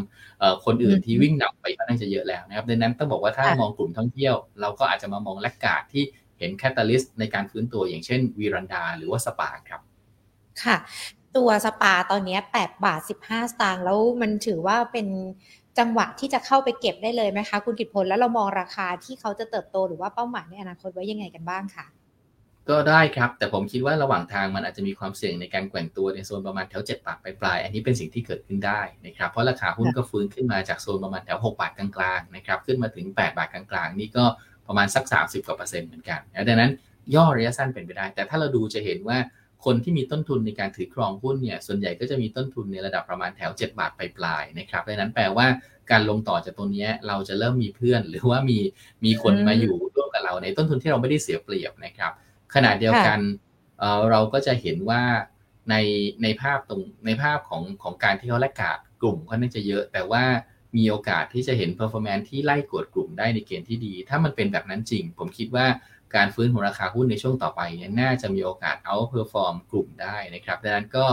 คนอื่นที่วิ่งนำไปก็น่าจะเยอะแล้วนะครับดังนั้นต้องบอกว่าถ้ามองกลุ่มท่องเที่ยว เราก็อาจจะมามอง laggard ที่เห็น catalyst ในการฟื้นตัวอย่างเช่นวีรันดาหรือว่าสปาครับ ค่ะ ตัวสปาตอนนี้8บาท 15 สตางค์แล้วมันถือว่าเป็นจังหวะที่จะเข้าไปเก็บได้เลยไหมคะ คุณกิตพลแล้วเรามองราคาที่เขาจะเติบโตหรือว่าเป้าหมายในอนาคตไว้ยังไงกันบ้างคะ ก็ได้ครับ แต่ผมคิดว่าระหว่างทางมันอาจจะมีความเสี่ยงในการแกว่งตัวในโซนประมาณแถว7บาทปลายๆอันนี้เป็นสิ่งที่เกิดขึ้นได้นะครับเพราะราคาหุ้นก็ฟื้นขึ้นมาจากโซนประมาณแถว6บาทกลางๆนะครับขึ้นมาถึง 8 บาทกลางๆ นี่ก็ประมาณสัก 30กว่าเปอร์เซ็นต์เหมือนกันดังนั้นย่อระยะสั้นเป็นไปได้ แต่ถ้าเราดูจะเห็นว่าคนที่มีต้นทุนในการถือครองหุ้นเนี่ยส่วนใหญ่ก็จะมีต้นทุนในระดับประมาณแถว 7 บาทปลายๆนะครับดังนั้นแปลว่าการลงต่อจากตรงนี้เราจะเริ่มมีเพื่อน หรือว่ามีมีคนมาอยู่ร่วมกับเราในต้นทุนที่เราไม่ได้เสียเปรียบนะครับ ขณะเดียวกันเราก็จะเห็นว่าในในภาพตรงในภาพของของการที่เขา laggard กลุ่มก็น่าจะเยอะ แต่ว่ามีโอกาสที่จะเห็น performance ที่ไล่กวดกลุ่มได้ในเกณฑ์ที่ดี ถ้ามันเป็นแบบนั้นจริง ผมคิดว่าการฟื้นของราคาหุ้นในช่วงต่อไปเนี่ยน่าจะมีโอกาส outperform กลุ่มได้นะครับดังนั้นก็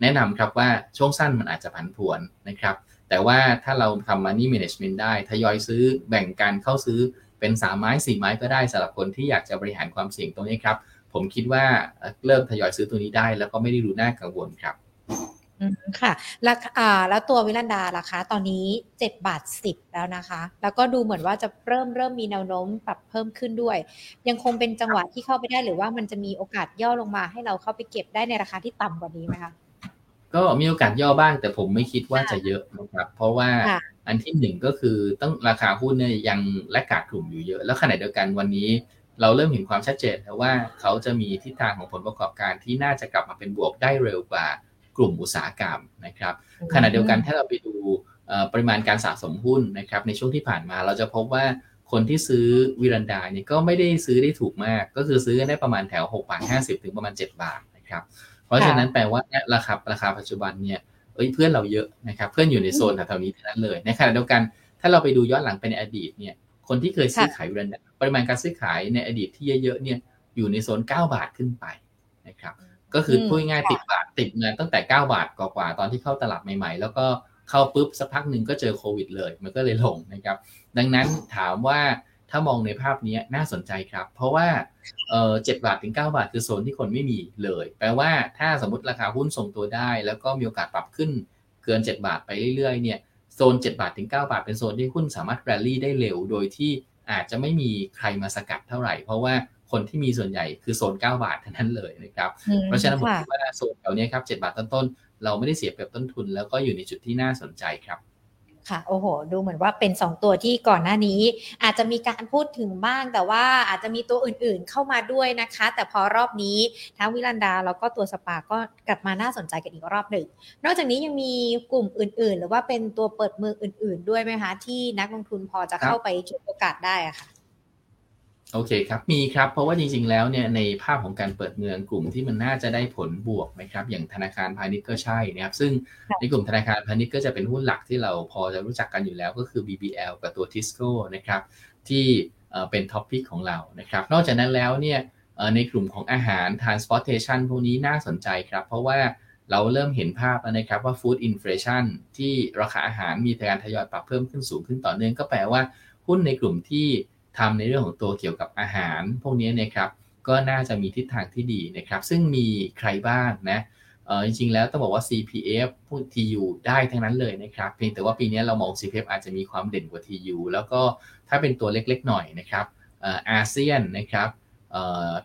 แนะนำครับว่าช่วงสั้นมันอาจจะผันผวนนะครับ แต่ว่าถ้าเราทำ money management ได้ทยอยซื้อแบ่งการเข้าซื้อ เป็นสามไม้สี่ไม้ก็ได้สำหรับคนที่อยากจะบริหารความเสี่ยงตรงนี้ครับ ผมคิดว่าเริ่มทยอยซื้อตัวนี้ได้ แล้วก็ไม่ได้ดูน่ากังวลครับค่ะแล้วอ่าแล้วตัววิลันดาล่ะคะ ตอนนี้เจ็ดบาทสิบแล้วนะคะ แล้วก็ดูเหมือนว่าจะเริ่มเริ่มมีแนวโน้มปรับเพิ่มขึ้นด้วย ยังคงเป็นจังหวะที่เข้าไปได้หรือว่ามันจะมีโอกาสย่อลงมาให้เราเข้าไปเก็บได้ในราคาที่ต่ำกว่านี้ไหมคะ ก็มีโอกาสย่อบ้าง แต่ผมไม่คิดว่าจะเยอะนะครับ เพราะว่าอันที่หนึ่งก็คือต้องราคาหุ้นเนี่ยยังและกาดกลุ่มอยู่เยอะ แล้วขณะเดียวกันวันนี้ เราเริ่มเห็นความชัดเจนแล้วว่าเขาจะมีทิศทางของผลประกอบการที่น่าจะกลับมาเป็นบวกได้เร็วกว่ากลุ่มอุตสาหกรรมนะครับ ขณะเดียวกันถ้าเราไปดูปริมาณการสะสมหุ้นนะครับในช่วงที่ผ่านมาเราจะพบว่าคนที่ซื้อวิรันดาเนี่ยก็ไม่ได้ซื้อได้ถูกมาก ก็คือซื้อได้ประมาณแถว6บาท50 ถึงประมาณ 7 บาทนะครับ เพราะฉะนั้นแปลว่าราคาราคาปัจจุบันเนี่ยเอ้ยเพื่อนเราเยอะนะครับเพื่อนอยู่ในโซนแถวๆนี้ทั้งนั้นเลยในขณะเดียวกันถ้าเราไปดูย้อนหลังไปในอดีตเนี่ยคนที่เคยซื้อขายวิรันดาปริมาณการซื้อขายในอดีตที่เยอะๆเนี่ยอยู่ในโซน 9 บาทขึ้นไปนะครับก็คือพูดง่ายติดบาทติดเงินตั้งแต่ 9 บาทกว่าตอนที่เข้าตลาดใหม่ๆ แล้วก็เข้าปุ๊บสักพักหนึ่งก็เจอโควิดเลย มันก็เลยลงนะครับ ดังนั้นถามว่า ถ้ามองในภาพนี้น่าสนใจครับ เพราะว่าเออเจ็ดบาทถึง9บาทคือโซนที่คนไม่มีเลย แปลว่าถ้าสมมติราคาหุ้นทรงตัวได้ แล้วก็มีโอกาสปรับขึ้นเกิน 7 บาทไปเรื่อยๆเนี่ยโซน 7 บาทถึง 9 บาทเป็นโซนที่หุ้นสามารถแรลลี่ได้เร็ว โดยที่อาจจะไม่มีใครมาสกัดเท่าไหร่ เพราะว่าคนที่มีส่วนใหญ่คือโซน 9 บาทเท่านั้นเลยนะครับเพราะฉะนั้นผมคิดว่าโซนแถวนี้ครับ7บาทต้นๆเราไม่ได้เสียเปรียบต้นทุน แล้วก็อยู่ในจุดที่น่าสนใจครับ ค่ะโอ้โห ดูเหมือนว่าเป็น 2 ตัวที่ก่อนหน้านี้ อาจจะมีการพูดถึงบ้าง แต่ว่าอาจจะมีตัวอื่นๆเข้ามาด้วยนะคะ แต่พอรอบนี้ทั้งวิลันดาแล้วก็ตัวสปาก็กลับมาน่าสนใจกันอีกรอบหนึ่ง นอกจากนี้ยังมีกลุ่มอื่น ๆ หรือว่าเป็นตัวเปิดเมืองอื่น ๆ ด้วยไหมคะ ที่นักลงทุนพอจะเข้าไปจุดโอกาสได้อะค่ะ โอเคครับ มีครับ เพราะว่าจริงๆ แล้วเนี่ยในภาพของการเปิดเมืองกลุ่มที่มันน่าจะได้ผลบวกนะครับ อย่างธนาคารพาณิชย์ก็ใช่นะครับ ซึ่งในกลุ่มธนาคารพาณิชย์ก็จะเป็นหุ้นหลักที่เราพอจะรู้จักกันอยู่แล้วก็คือ BBL กับตัว Tisco นะครับที่เป็นท็อปพิกของเรานะครับ นอกจากนั้นแล้วเนี่ยในกลุ่มของอาหาร transportation พวกนี้น่าสนใจครับ เพราะว่าเราเริ่มเห็นภาพแล้วนะครับว่า food inflation ที่ราคาอาหารมีการทยอยปรับเพิ่มขึ้นสูงขึ้นต่อเนื่องก็แปลว่าหุ้นในกลุ่มที่ ทำในเรื่องของตัวเกี่ยวกับอาหาร พวกนี้นะครับก็น่าจะมีทิศทางที่ดีนะครับ ซึ่งมีใครบ้างนะเออจริงๆ แล้วต้องบอกว่า CPF พวก TU ได้ทั้งนั้นเลยนะครับ เพียงแต่ว่าปีนี้เรามอง CPF อาจจะมีความเด่นกว่า TU แล้วก็ถ้าเป็นตัวเล็กๆ หน่อยนะครับอาเซียนนะครับ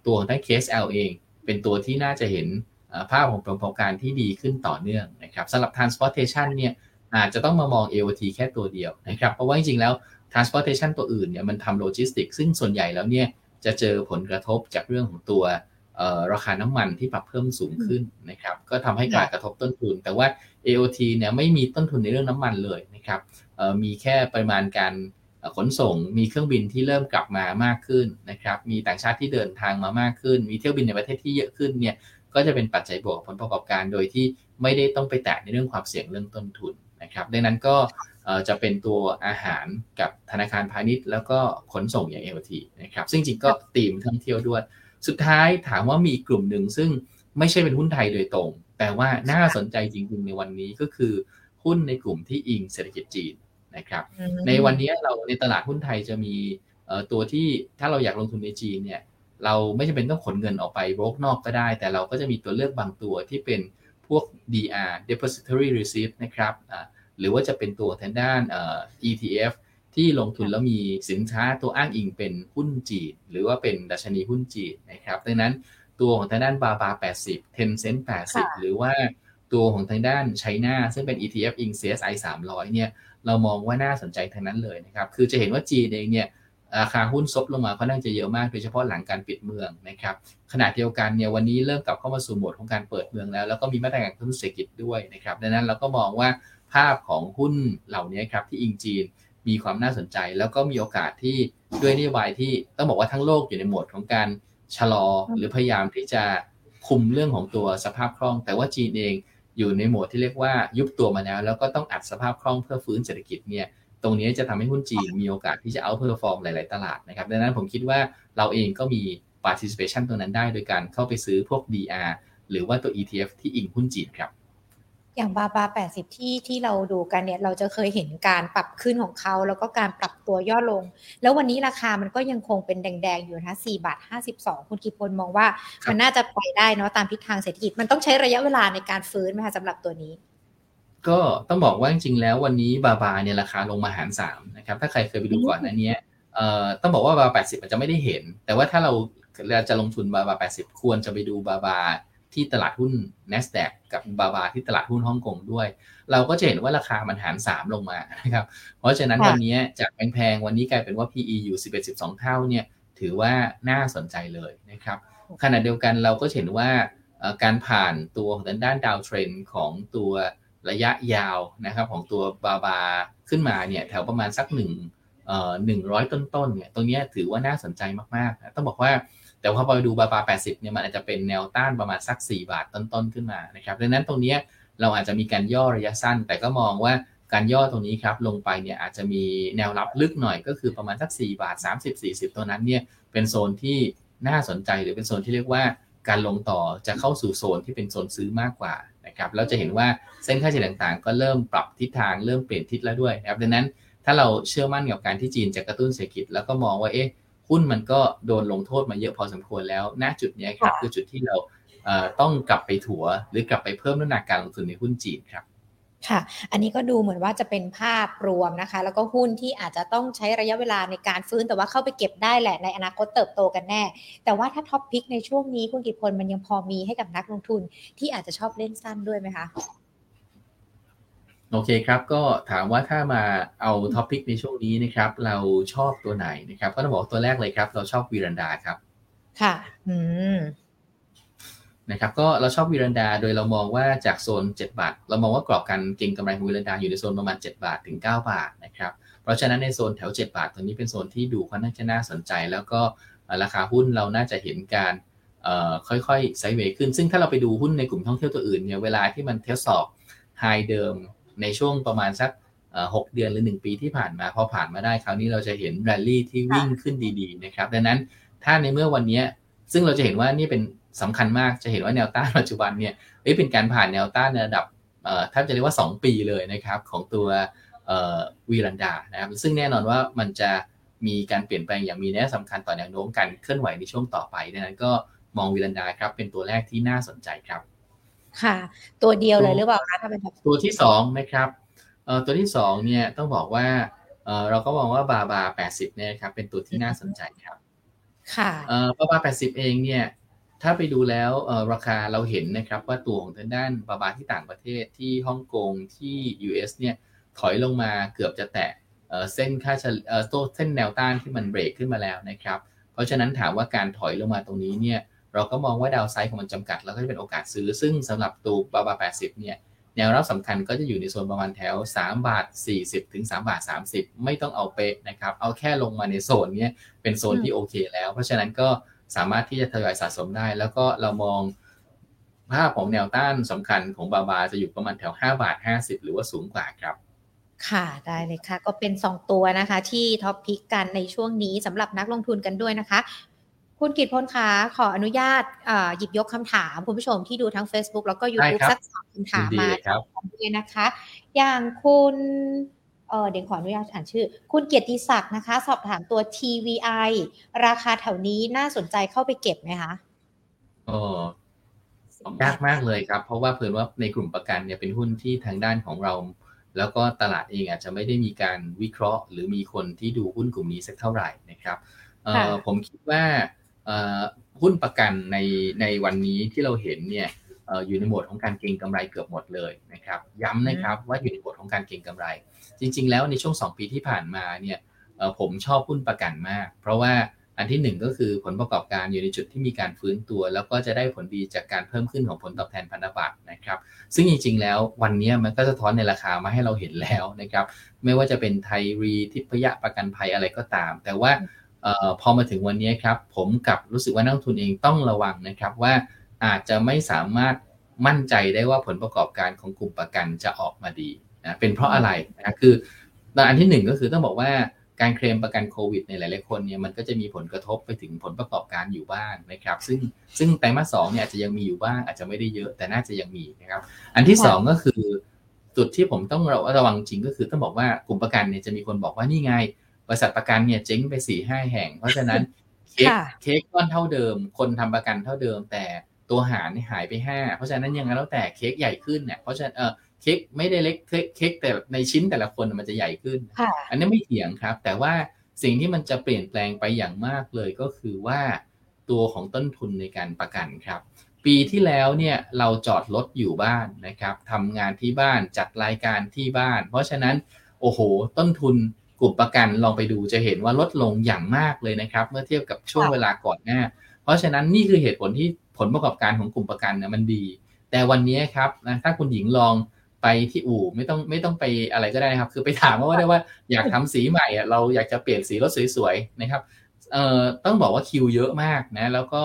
ตัวของทั้ง KSL เอง เป็นตัวที่น่าจะเห็นภาพของประกอบการที่ดีขึ้นต่อเนื่องนะครับสำหรับ transportation เนี่ยอาจจะต้องมามอง AOT แค่ตัวเดียวนะครับ เพราะว่าจริงๆ แล้ว transportation ตัวอื่นเนี่ยมันทำโลจิสติกซึ่งส่วนใหญ่แล้วเนี่ยจะเจอผลกระทบจากเรื่องของตัวราคาน้ำมันที่ปรับเพิ่มสูงขึ้นนะครับก็ทำให้การกระทบต้นทุน แต่ว่า AOT เนี่ยไม่มีต้นทุนในเรื่องน้ำมันเลยนะครับมีแค่ปริมาณการขนส่งมีเครื่องบินที่เริ่มกลับมามากขึ้นนะครับมีต่างชาติที่เดินทางมามากขึ้น มีเที่ยวบินในประเทศที่เยอะขึ้นเนี่ยก็จะเป็นปัจจัยบวกผลประกอบการโดยที่ไม่ได้ต้องไปแตะในเรื่องความเสี่ยงเรื่องต้นทุนนะครับดังนั้นก็ จะเป็นตัวอาหารกับธนาคารพาณิชย์ แล้วก็ขนส่งอย่าง LT นะครับซึ่งจริงก็ตีมท่องเที่ยวด้วย สุดท้ายถามว่ามีกลุ่มหนึ่งซึ่งไม่ใช่เป็นหุ้นไทยโดยตรง แต่ว่าน่าสนใจจริงๆในวันนี้ก็คือหุ้นในกลุ่มที่อิงเศรษฐกิจจีนนะครับในวันนี้เราในตลาดหุ้นไทยจะมีตัวที่ถ้าเราอยากลงทุนในจีนเนี่ยเราไม่จำเป็นต้องขนเงินออกไปโบกนอกก็ได้ แต่เราก็จะมีตัวเลือกบางตัวที่เป็นพวก DR depository receipt นะครับ หรือว่าจะเป็นตัวทางด้าน ETF ที่ลงทุนแล้วมีสินค้าตัวอ้างอิงเป็นหุ้นจีนหรือว่าเป็นดัชนีหุ้นจีนนะครับ ดังนั้นตัวของทางด้านบาบา80 Tencent 80 หรือว่าตัวของทางด้านไชน่าซึ่งเป็น ETF อิง CSI 300 เนี่ย เรามองว่าน่าสนใจทั้งนั้นเลยนะครับ คือจะเห็นว่าจีนเองเนี่ยราคาหุ้นซบลงมาค่อนข้างจะเยอะมากโดยเฉพาะหลังการปิดเมืองนะครับขณะเดียวกันเนี่ยวันนี้เริ่มกลับเข้ามาสู่โหมดของการเปิดเมืองแล้ว แล้วก็มีมาตรการกระตุ้นเศรษฐกิจด้วยนะครับดังนั้นเราก็มองว่า ภาพของหุ้นเหล่านี้ครับที่อิงจีนมีความน่าสนใจ แล้วก็มีโอกาสที่ด้วยนโยบายที่ต้องบอกว่าทั้งโลกอยู่ในโหมดของการชะลอหรือพยายามที่จะคุมเรื่องของตัวสภาพคล่อง แต่ว่าจีนเองอยู่ในโหมดที่เรียกว่ายุบตัวมาแล้ว แล้วก็ต้องอัดสภาพคล่องเพื่อฟื้นเศรษฐกิจเนี่ยตรงนี้จะทำให้หุ้นจีนมีโอกาสที่จะ outperform หลาย ๆ ตลาดนะครับดังนั้นผมคิดว่าเราเองก็มี participation ตรงนั้นได้โดยการเข้าไปซื้อพวก DR หรือว่าตัว ETF ที่อิงหุ้นจีนครับ อย่าง BABA80ที่ที่เราดูกันเนี่ย เราจะเคยเห็นการปรับขึ้นของเขาแล้วก็การปรับตัวย่อลง แล้ววันนี้ราคามันก็ยังคงเป็นแดงๆอยู่นะ4บาท52คุณกิพลมองว่า มันน่าจะไปได้เนาะตามทิศทางเศรษฐกิจ มันต้องใช้ระยะเวลาในการฟื้นไหมคะสำหรับตัวนี้ ก็ต้องบอกว่าจริงๆแล้ววันนี้บาบาเนี่ยราคาลงมาหารสามนะครับ ถ้าใครเคยไปดูก่อนอันนี้เอ่อต้องบอกว่าบาบาแปดสิบอาจจะไม่ได้เห็น แต่ว่าถ้าเราเราจะลงทุนบาบาแปดสิบควรจะไปดูบาบา ที่ตลาดหุ้น N ส s d a q กับบาบาที่ตลาดหุ้นฮ่องกงด้วย เราก็จะเห็นว่าราคามันหารสามลงมานะครับเพราะฉะนั้นวันนี้จากแพงๆวันนี้กลายเป็นว่า PE อยู่ 11-12 เท่าเนี่ยถือว่าน่าสนใจเลยนะครับขณะเดียวกันเราก็เห็นว่าการผ่านตัวของด้านดาวเทรนของตัวระยะยาวนะครับของตัวบาบาขึ้นมาเนี่ยแถวประมาณสักหนึ่งเอ่อหนึ่งร้อยต้นๆเนี่ยตรงนี้ถือว่าน่าสนใจมากๆ ต้องบอกว่า แต่พอไปดูบาบา80เนี่ยมันอาจจะเป็นแนวต้านประมาณสัก 4 บาทต้นๆขึ้นมานะครับดังนั้นตรงนี้เราอาจจะมีการย่อระยะสั้น แต่ก็มองว่าการย่อตรงนี้ครับลงไปเนี่ยอาจจะมีแนวรับลึกหน่อยก็คือประมาณสัก 4 บาท 30-40 ตัวนั้นเนี่ยเป็นโซนที่น่าสนใจหรือเป็นโซนที่เรียกว่าการลงต่อจะเข้าสู่โซนที่เป็นโซนซื้อมากกว่านะครับเราจะเห็นว่าเส้นค่าเฉลี่ยต่างๆ ก็เริ่มปรับทิศทางเริ่มเปลี่ยนทิศแล้วด้วยนะครับดังนั้นถ้าเราเชื่อมั่นกับการที่จีนจะกระตุ้นเศรษฐกิจแล้วก็มองว่าเอ๊ะ หุ้นมันก็โดนลงโทษมาเยอะพอสมควรแล้วณจุดนี้ครับคือจุดที่เราต้องกลับไปถัวหรือกลับไปเพิ่มน้ำหนักการลงทุนในหุ้นจีนครับค่ะ อันนี้ก็ดูเหมือนว่าจะเป็นภาพรวมนะคะ แล้วก็หุ้นที่อาจจะต้องใช้ระยะเวลาในการฟื้น แต่ว่าเข้าไปเก็บได้แหละ ในอนาคตเติบโตกันแน่ แต่ว่าถ้าท็อปพิกในช่วงนี้คุณกิจพลมันยังพอมีให้กับนักลงทุนที่อาจจะชอบเล่นสั้นด้วยไหมคะ โอเคครับ ก็ถามว่าถ้ามาเอาท็อปพิกในช่วงนี้นะครับ เราชอบตัวไหนนะครับ ก็ต้องบอกตัวแรกเลยครับ เราชอบวีรันดาครับ ค่ะ อืมนะครับก็เราชอบวีรันดาโดยเรามองว่าจากโซน 7 บาท เรามองว่ากรอบการเก็งกำไรของวีรันดาอยู่ในโซนประมาณ 7 บาทถึง 9 บาทนะครับเพราะฉะนั้นในโซนแถว 7 บาทตัวนี้เป็นโซนที่ดูค่อนข้างจะน่าสนใจ แล้วก็ราคาหุ้นเราน่าจะเห็นการค่อยๆ sideway ขึ้น ซึ่งถ้าเราไปดูหุ้นในกลุ่มท่องเที่ยวตัวอื่นเนี่ยเวลาที่มันทดสอบ high เดิม ในช่วงประมาณสักหกเดือนหรือ1ปีที่ผ่านมาพอผ่านมาได้คราวนี้เราจะเห็นแรลลี่ที่วิ่งขึ้นดีๆนะครับดังนั้นถ้าในเมื่อวันนี้ซึ่งเราจะเห็นว่านี่เป็นสำคัญมากจะเห็นว่าแนวต้านปัจจุบันเนี่ยเป็นการผ่านแนวต้านในระดับถ้าจะเรียกว่า 2 ปีเลยนะครับของตัววีรันดานะครับซึ่งแน่นอนว่ามันจะมีการเปลี่ยนแปลงอย่างมีนัยสำคัญต่อแนวโน้มการเคลื่อนไหวในช่วงต่อไปดังนั้นก็มองวีรันดาครับเป็นตัวแรกที่น่าสนใจครับ ค่ะ ตัวเดียวเลยหรือเปล่าคะถ้าเป็นแบบตัวที่2นะครับตัวที่2เนี่ยต้องบอกว่าเราก็มองว่าบาบา80เนี่ยครับเป็นตัวที่น่าสนใจครับ ค่ะบาบา80เองเนี่ยถ้าไปดูแล้วราคาเราเห็นนะครับว่าตัวของทางด้านบาบาที่ต่างประเทศที่ฮ่องกงที่ US เนี่ยถอยลงมาเกือบจะแตะเส้นค่าเฉลี่ยเส้นแนวต้านที่มันเบรกขึ้นมาแล้วนะครับ เพราะฉะนั้นถามว่าการถอยลงมาตรงนี้เนี่ย เราก็มองว่าดาวไซด์ของมันจำกัด แล้วก็จะเป็นโอกาสซื้อ ซึ่งสำหรับตัวบาบา80เนี่ยแนวรับสำคัญก็จะอยู่ในโซนประมาณแถว 3 บาท 40 ถึง 3 บาท 30 ไม่ต้องเอาเป๊ะนะครับ เอาแค่ลงมาในโซนนี้เป็นโซนที่โอเคแล้ว เพราะฉะนั้นก็สามารถที่จะทยอยสะสมได้ แล้วก็เรามองภาพของแนวต้านสำคัญของบาบาจะอยู่ประมาณแถว 5 บาท 50 หรือว่าสูงกว่าครับค่ะได้เลยค่ะ ก็เป็น 2 ตัวนะคะ ที่ท็อปพิกกันในช่วงนี้สำหรับนักลงทุนกันด้วยนะคะ คุณกิตพลคะขออนุญาตหยิบยกคำถาม คุณผู้ชมที่ดูทั้ง Facebook แล้วก็ YouTube สักสองคำถามมาด้วยนะคะ อย่างคุณเออเดี๋ยวขออนุญาตอ่านชื่อ คุณเกียรติศักดิ์นะคะ สอบถามตัว TVI ราคาแถวนี้น่าสนใจเข้าไปเก็บไหมคะอ๋อยากมากเลยครับ เพราะว่าเพิ่นว่าในกลุ่มประกันเนี่ยเป็นหุ้นที่ทางด้านของเรา แล้วก็ตลาดเองอาจจะไม่ได้มีการวิเคราะห์ หรือมีคนที่ดูหุ้นกลุ่มนี้สักเท่าไหร่นะครับผมคิดว่า หุ้นประกันในในวันนี้ที่เราเห็นเนี่ยอยู่ในโหมดของการเก็งกำไรเกือบหมดเลยนะครับ ย้ำนะครับว่าอยู่ในโหมดของการเก็งกำไร จริง ๆ แล้วในช่วง 2 ปีที่ผ่านมาเนี่ยผมชอบหุ้นประกันมาก เพราะว่าอันที่ 1 ก็คือผลประกอบการอยู่ในจุดที่มีการฟื้นตัว แล้วก็จะได้ผลดีจากการเพิ่มขึ้นของผลตอบแทนพันธบัตรนะครับ ซึ่งจริง ๆ แล้ววันนี้มันก็จะท้อนในราคามาให้เราเห็นแล้วนะครับ ไม่ว่าจะเป็นไทยรีทิพยะประกันภัยอะไรก็ตาม แต่ว่า ออพอมาถึงวันนี้ครับ ผมกับรู้สึกว่านักทุนเองต้องระวังนะครับว่าอาจจะไม่สามารถมั่นใจได้ว่าผลประกอบการของกลุ่มประกันจะออกมาดีนะเป็นเพราะอะไรนะคืออันที่หนึ่งก็คือต้องบอกว่าการเคลมประกันโควิดในหลาย ๆ คนเนี่ยมันก็จะมีผลกระทบไปถึงผลประกอบการอยู่บ้างนะครับ ซึ่งซึ่งไตรมาสสองเนี่ยอาจจะยังมีอยู่บ้างอาจจะไม่ได้เยอะแต่น่าจะยังมีนะครับ อันที่สองก็คือจุดที่ผมต้องระวังจริงก็คือต้องบอกว่ากลุ่มประกันเนี่ยจะมีคนบอกว่านี่ไง ริษัทประกันเนี่ยเจ๊งไปสี่ห้าแห่ง เพราะฉะนั้นเค้กเค้กก้อนเท่าเดิม คนทำประกันเท่าเดิม แต่ตัวหารหายไปห้าเพราะฉะนั้นยังไงแล้วแต่เค้กใหญ่ขึ้นเนี่ยเพราะฉะนั้นเออเค้กไม่ได้เล็กเค้กแต่ในชิ้นแต่ละคนมันจะใหญ่ขึ้น อันนี้ไม่เถียงครับ แต่ว่าสิ่งที่มันจะเปลี่ยนแปลงไปอย่างมากเลยก็คือว่าตัวของต้นทุนในการประกันครับ ปีที่แล้วเนี่ยเราจอดรถอยู่บ้านนะครับทำงานที่บ้านจัดรายการที่บ้าน เพราะฉะนั้นโอ้โห ต้นทุนก ลุ่มประกันลองไปดูจะเห็นว่าลดลงอย่างมากเลยนะครับ เมื่อเทียบกับช่วงเวลาก่อนหน้า เพราะฉะนั้นนี่คือเหตุผลที่ผลประกอบการของกลุ่มประกันเนี่ยมันดี แต่วันนี้ครับนะถ้าคุณหญิงลองไปที่อู่ไม่ต้องไม่ต้องไปอะไรก็ได้ครับ คือไปถามว่าได้ว่าอยากทำสีใหม่อะเราอยากจะเปลี่ยนสีรถสวยๆนะครับเอ่อต้องบอกว่าคิวเยอะมากนะแล้วก็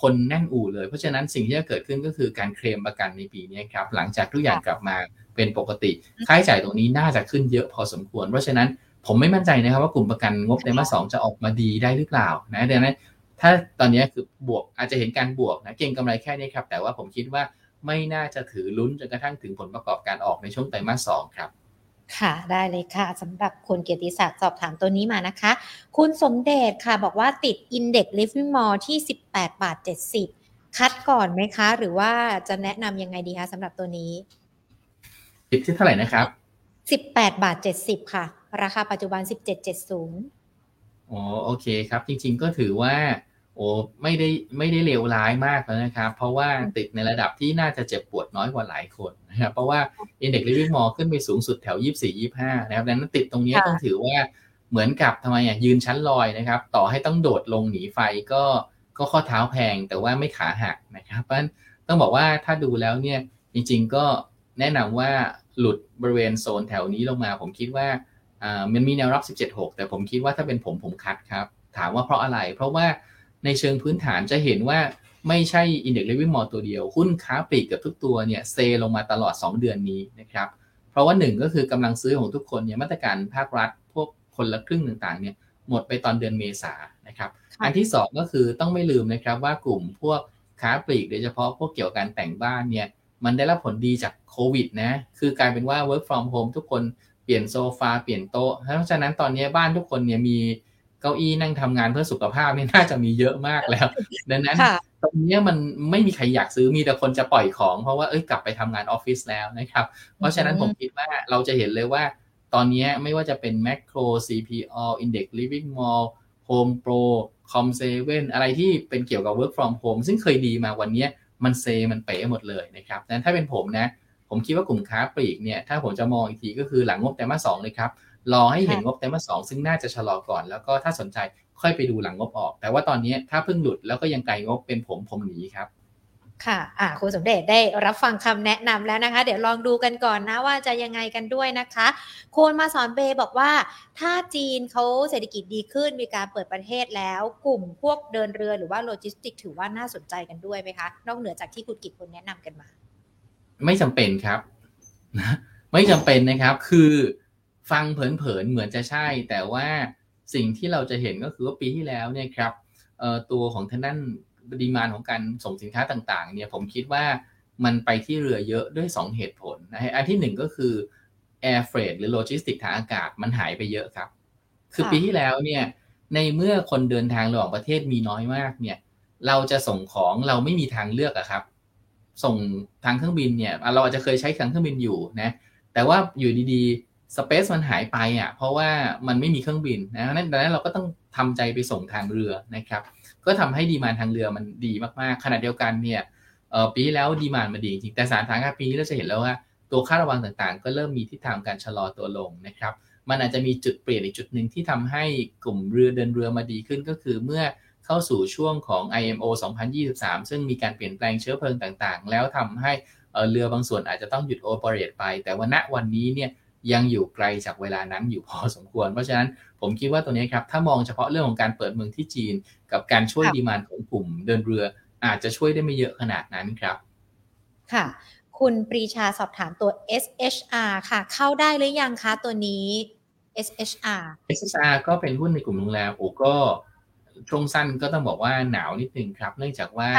คนแน่นอู่เลย เพราะฉะนั้นสิ่งที่จะเกิดขึ้นก็คือการเคลมประกันในปีนี้ครับหลังจากทุกอย่างกลับมาเป็นปกติ ค่าใช้จ่ายตรงนี้น่าจะขึ้นเยอะพอสมควร เพราะฉะนั้น ผมไม่มั่นใจนะครับว่ากลุ่มประกันงบในมาสองจะออกมาดีได้หรือเปล่านะดังนั้นถ้าตอนนี้คือบวกอาจจะเห็นการบวกนะเก่งกำไรแค่นี้ครับ แต่ว่าผมคิดว่าไม่น่าจะถือลุ้นจนกระทั่งถึงผลประกอบการออกในช่วงไตรมาสสองครับค่ะ ได้เลยค่ะสำหรับคุณเกียรติศักดิ์สอบถามตัวนี้มานะคะ คุณสมเด็จค่ะบอกว่าติด Index Living Mall ที่ 18 บาท 70 คัดก่อนไหมคะ หรือว่าจะแนะนำยังไงดีคะสำหรับตัวนี้ติดที่เท่าไหร่นะครับ 18 บาท 70 ค่ะ ราคาปัจจุบัน 17.70 อ๋อโอเคครับ จริง ๆ ก็ถือว่า โอ้ไม่ได้ไม่ได้เลวร้ายมากแล้วนะครับ เพราะว่าติดในระดับที่น่าจะเจ็บปวดน้อยกว่าหลายคนนะครับ เพราะว่า Index Living Mall ขึ้นไปสูงสุดแถว 24 25 นะครับดังนั้นติดตรงนี้ต้องถือว่าเหมือนกับทำไมอะยืนชั้นลอยนะครับ ต่อให้ต้องโดดลงหนีไฟก็ก็ข้อเท้าแพงแต่ว่าไม่ขาหักนะครับ เพราะต้องบอกว่าถ้าดูแล้วเนี่ยจริง ๆ ก็แนะนำว่าหลุดบริเวณโซนแถวนี้ลงมา ผมคิดว่าอ่า มันมีแนวรับ 17.6 แต่ผมคิดว่าถ้าเป็นผมผมคัดครับ ถามว่าเพราะอะไร เพราะว่าในเชิงพื้นฐานจะเห็นว่าไม่ใช่ Index Living Mall ตัวเดียว หุ้นค้าปลีกกับทุกตัวเนี่ยเซลงมาตลอด 2 เดือนนี้นะครับ เพราะว่าหนึ่งก็คือกำลังซื้อของทุกคนเนี่ยมาตรการภาครัฐ พวกคนละครึ่งต่างๆเนี่ยหมดไปตอนเดือนเมษานะครับอันที่ 2 ก็คือต้องไม่ลืมนะครับว่ากลุ่มพวกค้าปลีกโดยเฉพาะพวกเกี่ยวกับการแต่งบ้านเนี่ยมันได้รับผลดีจากโควิดนะคือกลายเป็นว่า work from home ทุกคน เปลี่ยนโซฟาเปลี่ยนโต๊ะ เพราะฉะนั้นตอนนี้บ้านทุกคนเนี่ยมีเก้าอี้นั่งทำงานเพื่อสุขภาพนี่น่าจะมีเยอะมากแล้ว ดังนั้น ตรงนี้มันไม่มีใครอยากซื้อมีแต่คนจะปล่อยของเพราะว่าเอ้ยกลับไปทำงานออฟฟิศแล้วนะครับ เพราะฉะนั้นผมคิดว่าเราจะเห็นเลยว่า ตอนนี้ไม่ว่าจะเป็น Macro CPO Index Living Mall Home Pro Com7 อะไรที่เป็นเกี่ยวกับ Work from Home ซึ่งเคยดีมาวันนี้มันเซมันเป๋หมดเลยนะครับดังนั้นถ้าเป็นผมนะ ผมคิดว่ากลุ่มค้าปลีกเนี่ยถ้าผมจะมองอีกทีก็คือหลังงบแต่มาสองเลยครับรอให้เห็นงบไตรมาสสองซึ่งน่าจะชะลอก่อน แล้วก็ถ้าสนใจค่อยไปดูหลังงบออก แต่ว่าตอนนี้ถ้าเพิ่งหลุดแล้วก็ยังไกลงบเป็นผมผมหนีครับค่ะอ่าคุณสมเด็จได้รับฟังคำแนะนำแล้วนะคะ เดี๋ยวลองดูกันก่อนนะว่าจะยังไงกันด้วยนะคะโคนมาสอนเบบอกว่า ถ้าจีนเขาเศรษฐกิจดีขึ้นมีการเปิดประเทศแล้ว กลุ่มพวกเดินเรือหรือว่าโลจิสติก ถือว่าน่าสนใจกันด้วยไหมคะ นอกเหนือจากที่คุณกิจคุณแนะนำกันมา ไม่จำเป็นครับนะไม่จำเป็นนะครับ คือฟังเผินๆเหมือนจะใช่ แต่ว่าสิ่งที่เราจะเห็นก็คือว่าปีที่แล้วเนี่ยครับตัวของทางด้านดีมานของการส่งสินค้าต่างๆ เนี่ยผมคิดว่ามันไปที่เรือเยอะด้วย 2 เหตุผลนะอันที่ 1 ก็คือ air freight หรือโลจิสติกทางอากาศมันหายไปเยอะครับ คือปีที่แล้วเนี่ยในเมื่อคนเดินทางระหว่างประเทศมีน้อยมากเนี่ย เราจะส่งของเราไม่มีทางเลือกอะครับ ส่งทางเครื่องบินเนี่ย เราอาจจะเคยใช้ทางเครื่องบินอยู่นะแต่ว่าอยู่ดีๆสเปซมันหายไปอะเพราะว่ามันไม่มีเครื่องบินนะนั้นดังนั้นเราก็ต้องทำใจไปส่งทางเรือนะครับ ก็ทำให้ดีมานทางเรือมันดีมากๆขณะเดียวกันเนี่ยปีที่แล้วดีมานมาดีจริงแต่สถานการณ์ปีนี้เราจะเห็นแล้วว่าตัวค่าระวังต่างๆ ก็เริ่มมีทิศทางการชะลอตัวลงนะครับ มันอาจจะมีจุดเปลี่ยนอีกจุดหนึ่งที่ทำให้กลุ่มเรือเดินเรือมาดีขึ้นก็คือเมื่อ เข้าสู่ช่วงของ IMO 2023 ซึ่งมีการเปลี่ยนแปลงเชื้อเพลิงต่างๆ แล้วทำให้เรือบางส่วนอาจจะต้องหยุดโอเปเรตไป แต่ว่าณวันนี้เนี่ยยังอยู่ไกลจากเวลานั้นอยู่พอสมควร เพราะฉะนั้นผมคิดว่าตัวนี้ครับ ถ้ามองเฉพาะเรื่องของการเปิดเมืองที่จีน กับการช่วยดีมานของกลุ่มเดินเรือ อาจจะช่วยได้ไม่เยอะขนาดนั้นครับ ค่ะ คุณปรีชาสอบถามตัว SHR ค่ะ เข้าได้หรือยังคะตัวนี้ SHR SHR ก็เป็นหุ้นในกลุ่มโรงแรมโอ้ก็ ช่วงสั้นก็ต้องบอกว่าหนาวนิดนึงครับ เนื่องจากว่า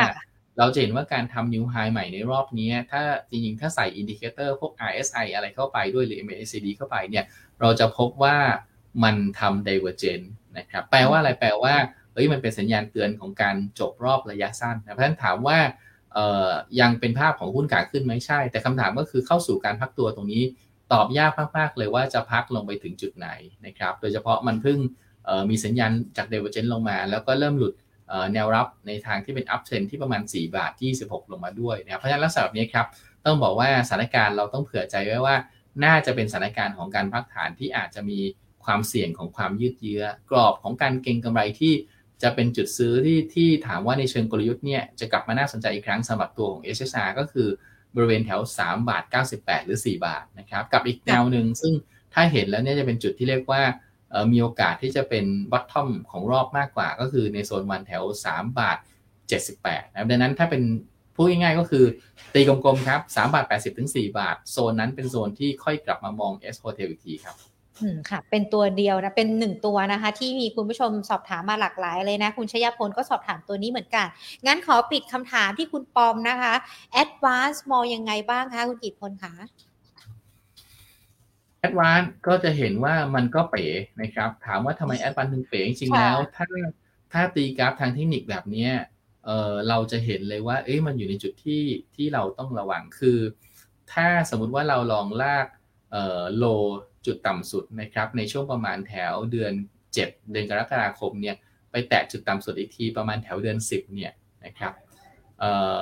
เราจะเห็นว่าการทำ new high ใหม่ในรอบนี้ถ้าจริงๆ ถ้าใส่ indicator พวก RSI อะไรเข้าไปด้วยหรือ MACD เข้าไปเนี่ย เราจะพบว่ามันทำ divergent นะครับ แปลว่าอะไรแปลว่าเฮ้ยมันเป็นสัญญาณเตือนของการจบรอบระยะสั้นนะเพราะฉะนั้นถามว่าเอ่อยังเป็นภาพของหุ้นขาขึ้นไหมใช่ แต่คำถามก็คือเข้าสู่การพักตัวตรงนี้ ตอบยากมากๆเลยว่าจะพักลงไปถึงจุดไหนนะครับ โดยเฉพาะมันเพิ่ง มีสัญญาณจาก divergent ลงมา แล้วก็เริ่มหลุดแนวรับในทางที่เป็น up trend ที่ประมาณ 4 บาท 26 ลงมาด้วยนะเพราะฉะนั้นลักษณะแบบนี้ครับต้องบอกว่าสถานการณ์เราต้องเผื่อใจไว้ว่า น่าจะเป็นสถานการณ์ของการพักฐานที่อาจจะมีความเสี่ยงของความยืดเยื้อ กรอบของการเก็งกำไรที่จะเป็นจุดซื้อที่ที่ถามว่าในเชิงกลยุทธ์เนี่ยจะกลับมาน่าสนใจอีกครั้งสำหรับตัวของ HSR ก็คือบริเวณแถว 3 บาท 98 หรือ 4 บาทนะครับกับอีกแนวหนึ่งซึ่งถ้าเห็นแล้วเนี่ยจะเป็นจุดที่เรียกว่า มีโอกาสที่จะเป็นบัตทอมของรอบมากกว่า ก็คือในโซนวันแถว 3 บาท 78นะครับดังนั้นถ้าเป็นพูดง่ายๆก็คือตีกลมๆครับ3บาท 80ถึง4บาท โซนนั้นเป็นโซนที่ค่อยกลับมามอง S Hotel อีกทีครับอืมค่ะ เป็นตัวเดียวนะ เป็นหนึ่งตัวนะคะ ที่มีคุณผู้ชมสอบถามมาหลากหลายเลยนะ คุณชยพลก็สอบถามตัวนี้เหมือนกัน งั้นขอปิดคำถามที่คุณปอมนะคะ Advance มองยังไงบ้างคะ คุณกิตพลคะ แอดวานก็จะเห็นว่ามันก็เป๋นะครับ ถามว่าทำไมแอดวานถึงเป๋จริงแล้ว ถ้าถ้าตีกราฟทางเทคนิคแบบนี้เออเราจะเห็นเลยว่า เอ้ยมันอยู่ในจุดที่ที่เราต้องระวังคือ ถ้าสมมุติว่าเราลองลากเอ่อโลจุดต่ำสุดนะครับ ในช่วงประมาณแถวเดือน 7 เดือนกรกฎาคมเนี่ยไปแตะจุดต่ำสุดอีกทีประมาณแถวเดือน 10เนี่ยนะครับเอ่อ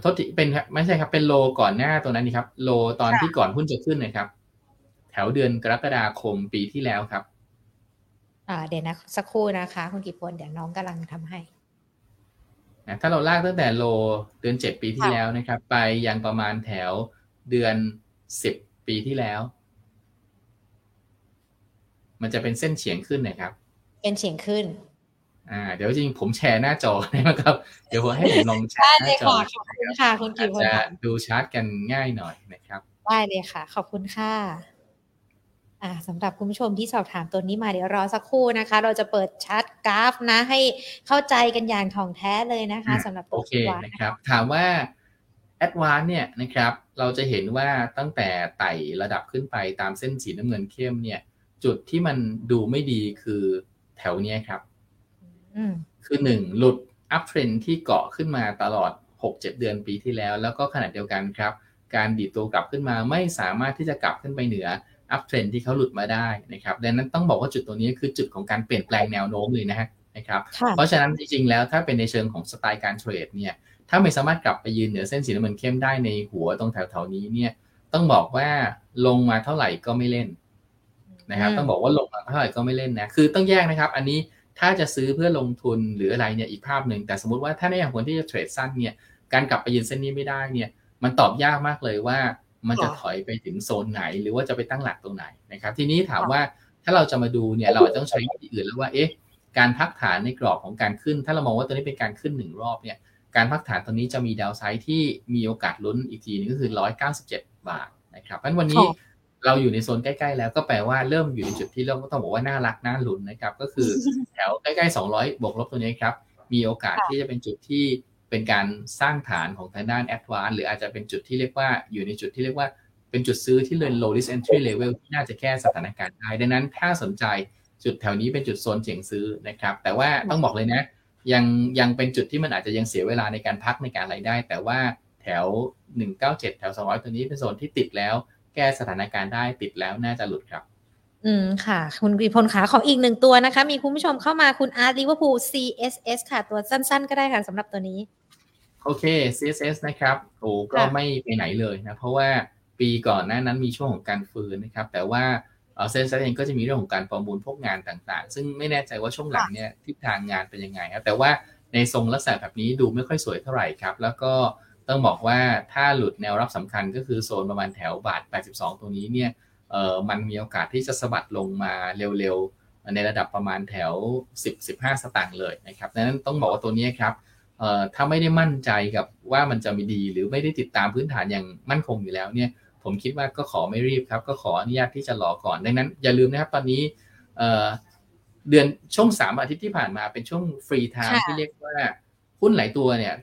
โทษทีเป็นไม่ใช่ครับ เป็นโลก่อนหน้าตัวนั้นนี่ครับ โลตอนที่ก่อนหุ้นจะขึ้นนะครับ แถวเดือนกรกฎาคมปีที่แล้วครับอ่าเดี๋ยวนะ สักครู่นะคะ คุณกิพลเดี๋ยวน้องกำลังทำให้นะถ้าเราลากตั้งแต่โลเดือนเจ็ดปีที่แล้วนะครับ ไปยังประมาณแถวเดือนสิบปีที่แล้ว มันจะเป็นเส้นเฉียงขึ้นนะครับ เป็นเฉียงขึ้น อ่าเดี๋ยวจริงผมแชร์หน้าจอนะครับ เดี๋ยวผมให้ผมลองแชร์หน้าจอค่ะคุณกิจจะดูชาร์ตกันง่ายหน่อยนะครับได้เลยค่ะ ขอบคุณค่ะอ่าสำหรับคุณผู้ชมที่สอบถามตัวนี้มาเดี๋ยวรอสักครู่นะคะ เราจะเปิดชาร์ตกราฟนะ ให้เข้าใจกันอย่างถ่องแท้เลยนะคะสำหรับตัววนะครับ ถามว่า ADVANC เนี่ยนะครับเราจะเห็นว่าตั้งแต่ไต่ระดับขึ้นไปตามเส้นสีน้ำเงินเข้มเนี่ย จุดที่มันดูไม่ดีคือแถวนี้ครับ คือหนึ่งหลุด uptrend ที่เกาะขึ้นมาตลอด 6-7 เดือนปีที่แล้ว แล้วก็ขณะเดียวกันครับ การดีดตัวกลับขึ้นมาไม่สามารถที่จะกลับขึ้นไปเหนือ uptrend ที่เขาหลุดมาได้นะครับดังนั้นต้องบอกว่าจุดตัวนี้คือจุดของการเปลี่ยนแปลงแนวโน้มเลยนะฮะนะครับเพราะฉะนั้นจริงๆแล้วถ้าเป็นในเชิงของสไตล์การเทรดเนี่ยถ้าไม่สามารถกลับไปยืนเหนือเส้นสีน้ำเงินเข้มได้ในหัวตรงแถวๆนี้เนี่ยต้องบอกว่าลงมาเท่าไหร่ก็ไม่เล่นนะครับต้องบอกว่าลงมาเท่าไหร่ก็ไม่เล่นนะคือต้องแยกนะครับ อันนี้ ถ้าจะซื้อเพื่อลงทุนหรืออะไรเนี่ยอีกภาพหนึ่ง แต่สมมติว่าถ้าในอย่างคนที่จะเทรดสั้นเนี่ยการกลับไปยืนเส้นนี้ไม่ได้เนี่ยมันตอบยากมากเลยว่ามันจะถอยไปถึงโซนไหน หรือว่าจะไปตั้งหลักตรงไหนนะครับทีนี้ถามว่าถ้าเราจะมาดูเนี่ยเราต้องใช้วิธีอื่นแล้วว่าเอ๊ะการพักฐานในกรอบของการขึ้น ถ้าเรามองว่าตัวนี้เป็นการขึ้นหนึ่งรอบเนี่ยการพักฐานตัวนี้จะมีดาวไซด์ที่มีโอกาสลุ้นอีกทีนึงก็คือ 197 บาทนะครับเพราะวันนี้ เราอยู่ในโซนใกล้ๆแล้วก็แปลว่าเริ่มอยู่ในจุดที่เริ่มก็ต้องบอกว่าน่ารักน่าลุ้นนะครับ ก็คือแถวใกล้ๆ 200 บวกลบตัวนี้ครับ มีโอกาสที่จะเป็นจุดที่เป็นการสร้างฐานของทางด้านแอดวานหรืออาจจะเป็นจุดที่เรียกว่าอยู่ในจุดที่เรียกว่าเป็นจุดซื้อที่เลย low risk entry level ที่น่าจะแก้สถานการณ์ได้ดังนั้นถ้าสนใจจุดแถวนี้เป็นจุดโซนเฉียงซื้อนะครับ แต่ว่าต้องบอกเลยนะ ยังยังเป็นจุดที่มันอาจจะยังเสียเวลาในการพักในการอะไรได้ แต่ว่าแถว 197 แถว 200 ตัวนี้เป็นโซนที่ติดแล้ว แก้สถานการณ์ได้ติดแล้วน่าจะหลุดครับ อืมค่ะ คุณกฤษพลขาขออีกหนึ่งตัวนะคะ มีคุณผู้ชมเข้ามาคุณอาร์ตลิเวอร์พูล CSS ค่ะ ตัวสั้น ๆ ก็ได้ค่ะสำหรับตัวนี้ โอเค CSS นะครับโอ้ก็ไม่ไปไหนเลยนะ เพราะว่าปีก่อนหน้านั้นมีช่วงของการฟื้นนะครับ แต่ว่าเซนส์เองก็จะมีเรื่องของการประมูลพวกงานต่างๆ ซึ่งไม่แน่ใจว่าช่วงหลังเนี่ยทิศทางงานเป็นยังไงครับแต่ว่าในทรงลักษณะแบบนี้ดูไม่ค่อยสวยเท่าไหร่ครับ แล้วก็ ต้องบอกว่าถ้าหลุดแนวรับสำคัญก็คือโซนประมาณแถวบาท 82ตรงนี้เนี่ยเออมันมีโอกาสที่จะสะบัดลงมาเร็วๆ ในระดับประมาณแถว 10-15 สตางค์เลยนะครับดังนั้นต้องบอกว่าตัวนี้ครับเอ่อถ้าไม่ได้มั่นใจกับว่ามันจะมีดี หรือไม่ได้ติดตามพื้นฐานอย่างมั่นคงอยู่แล้วเนี่ยผมคิดว่าก็ขอไม่รีบครับก็ขออนุญาตที่จะรอก่อน ดังนั้นอย่าลืมนะครับตอนนี้เดือนช่วงสามอาทิตย์ที่ผ่านมาเป็นช่วง free time ที่เรียกว่าหุ้นหลายตัวเนี่ย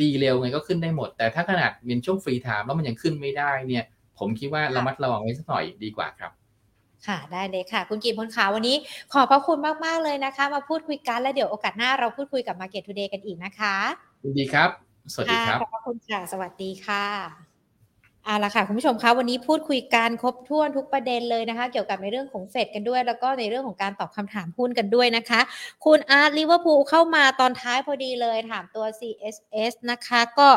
ดีเลวไงก็ขึ้นได้หมด แต่ถ้าขนาดเป็นช่วง free time แล้วมันยังขึ้นไม่ได้เนี่ย ผมคิดว่าระมัดระวังไว้สักหน่อยดีกว่าครับค่ะได้เลยค่ะ คุณกีพลขาวันนี้ขอบพระคุณมาก ๆ เลยนะคะ มาพูดคุยกัน แล้วเดี๋ยวโอกาสหน้าเราพูดคุยกับ Market Today กันอีกนะคะยินดีครับ สวัสดีครับขอบคุณค่ะ สวัสดีค่ะ เอาละค่ะคุณผู้ชมคะวันนี้พูดคุยกันครบถ้วนทุกประเด็นเลยนะคะ เกี่ยวกับในเรื่องของเฟดกันด้วย แล้วก็ในเรื่องของการตอบคำถามหุ้นกันด้วยนะคะ คุณอาร์ตลิเวอร์พูลเข้ามาตอนท้ายพอดีเลยถามตัว CSS นะคะ ก็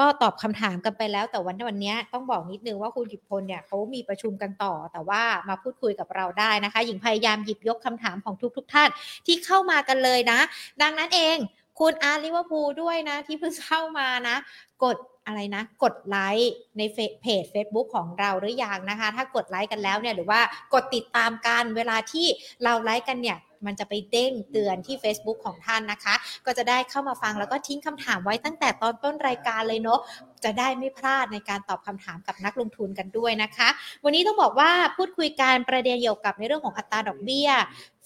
ก็ตอบคำถามกันไปแล้ว แต่วันวันนี้ต้องบอกนิดนึงว่าคุณกิพพลเนี่ยเขามีประชุมกันต่อ แต่ว่ามาพูดคุยกับเราได้นะคะ หญิงพยายามหยิบยกคำถามของทุกๆท่านที่เข้ามากันเลยนะ ดังนั้นเองคุณอาร์ตลิเวอร์พูลด้วยนะที่เพิ่งเข้ามานะ กด อะไรนะกดไลค์ในเพจ Facebook ของเราหรือยังนะคะ ถ้ากดไลค์กันแล้วเนี่ยหรือว่ากดติดตามกันเวลาที่เราไลค์กันเนี่ยมันจะไปเด้งเตือนที่ Facebook ของท่านนะคะ ก็จะได้เข้ามาฟังแล้วก็ทิ้งคำถามไว้ตั้งแต่ตอนต้นรายการเลยเนาะจะได้ไม่พลาดในการตอบคำถามกับนักลงทุนกันด้วยนะคะ วันนี้ต้องบอกว่าพูดคุยการประเด็นเกี่ยวกับในเรื่องของอัตราดอกเบี้ย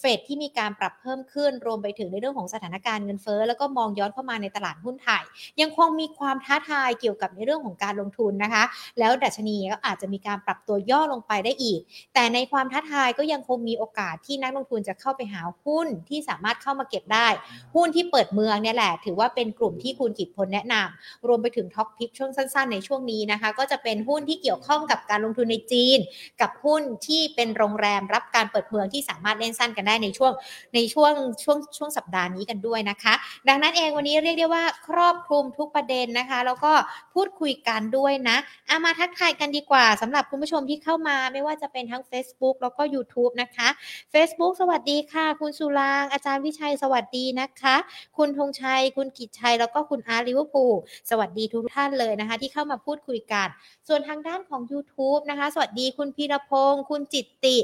เฟดที่มีการปรับเพิ่มขึ้นรวมไปถึงในเรื่องของสถานการณ์เงินเฟ้อแล้วก็มองย้อนเข้ามาในตลาดหุ้นไทย ยังคงมีความท้าทายเกี่ยวกับในเรื่องของการลงทุนนะคะ แล้วดัชนีก็อาจจะมีการปรับตัวย่อลงไปได้อีก แต่ในความท้าทายก็ยังคงมีโอกาสที่นักลงทุนจะเข้าไปหาหุ้นที่สามารถเข้ามาเก็บได้ หุ้นที่เปิดเมืองเนี่ยแหละ ถือว่าเป็นกลุ่มที่คุณกิจพลแนะนำรวมไปถึงท็อปพิกช่วงสั้นๆ ในช่วงนี้นะคะ ก็จะเป็นหุ้นที่เกี่ยวข้องกับการลงทุนในจีน กับหุ้นที่เป็นโรงแรมรับการเปิดเมืองที่สามารถเล่นสั้นกันได้ในช่วงในช่วงช่วงช่วงสัปดาห์นี้กันด้วยนะคะ ดังนั้นเองวันนี้เรียกได้ว่าครอบคลุมทุกประเด็นนะคะ แล้วก็พูดคุยกันด้วยนะอามาทักทายกันดีกว่าสำหรับคุณผู้ชมที่เข้ามาไม่ว่าจะเป็นทั้ง Facebook แล้วก็ YouTube นะคะ Facebook สวัสดีค่ะ คุณสุรางอาจารย์วิชัยสวัสดีนะคะ คุณธงชัย คุณกิจชัย แล้วก็คุณอาร์ตลิเวอร์พูลสวัสดีทุกท่านเลยนะคะ ที่เข้ามาพูดคุยกัน ส่วนทางด้านของ YouTube นะคะ สวัสดีคุณพีรพงศ์คุณจิตติ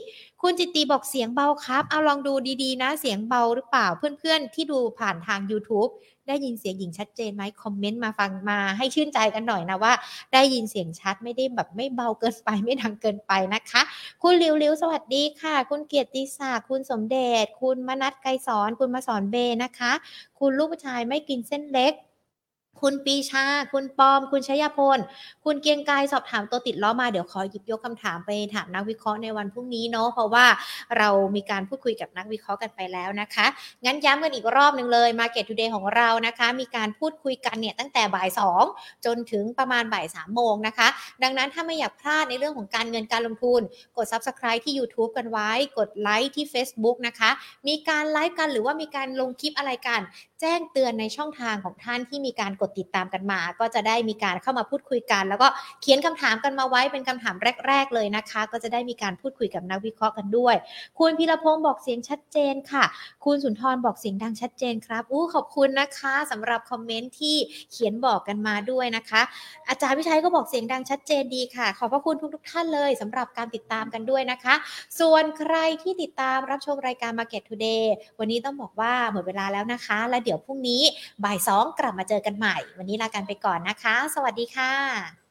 คุณจิตติบอกเสียงเบาครับเอาลองดูดีๆ นะ เสียงเบาหรือเปล่าเพื่อนๆ ที่ดูผ่านทาง YouTube ได้ยินเสียงหญิงชัดเจนไหมคอมเมนต์มาฟังมาให้ชื่นใจกันหน่อยนะว่า ได้ยินเสียงชัดไม่ได้แบบไม่เบาเกินไปไม่ดังเกินไปนะคะ คุณลิวลิวสวัสดีค่ะ คุณเกียรติศักดิ์คุณสมเด็จคุณมนัทไกรสอนคุณมาสอนเบนะคะ คุณลูกผู้ชายไม่กินเส้นเล็ก คุณปีชา คุณปอม คุณชยพล คุณเกียงกายสอบถามตัวติดล้อมา เดี๋ยวขอหยิบยกคำถามไปถามนักวิเคราะห์ในวันพรุ่งนี้เนาะ เพราะว่าเรามีการพูดคุยกับนักวิเคราะห์กันไปแล้วนะคะ งั้นย้ำกันอีกรอบหนึ่งเลย Market Today ของเรานะคะ มีการพูดคุยกันเนี่ยตั้งแต่บ่าย 2 จนถึงประมาณบ่าย3โมงนะคะ ดังนั้นถ้าไม่อยากพลาดในเรื่องของการเงินการลงทุน กด Subscribe ที่ YouTube กันไว้ กดไลค์ที่ Facebook นะคะ มีการไลฟ์กันหรือว่ามีการลงคลิปอะไรกัน แจ้งเตือนในช่องทางของท่านที่มีการกดติดตามกันมา ก็จะได้มีการเข้ามาพูดคุยกัน แล้วก็เขียนคำถามกันมาไว้เป็นคำถามแรก ๆ เลยนะคะ ก็จะได้มีการพูดคุยกับนักวิเคราะห์กันด้วย คุณพิรพงศ์บอกเสียงชัดเจนค่ะ คุณสุนทรบอกเสียงดังชัดเจนครับอู้ขอบคุณนะคะสำหรับคอมเมนต์ที่เขียนบอกกันมาด้วยนะคะ อาจารย์วิชัยก็บอกเสียงดังชัดเจนดีค่ะ ขอบพระคุณทุก ๆ ท่านเลยสำหรับการติดตามกันด้วยนะคะ ส่วนใครที่ติดตามรับชมรายการ Market Today วันนี้ต้องบอกว่าหมดเวลาแล้วนะคะ และเดี๋ยวดี๋ยวพรุ่งนี้บ่ายสองกลับมาเจอกันใหม่ วันนี้ลากันไปก่อนนะคะ สวัสดีค่ะ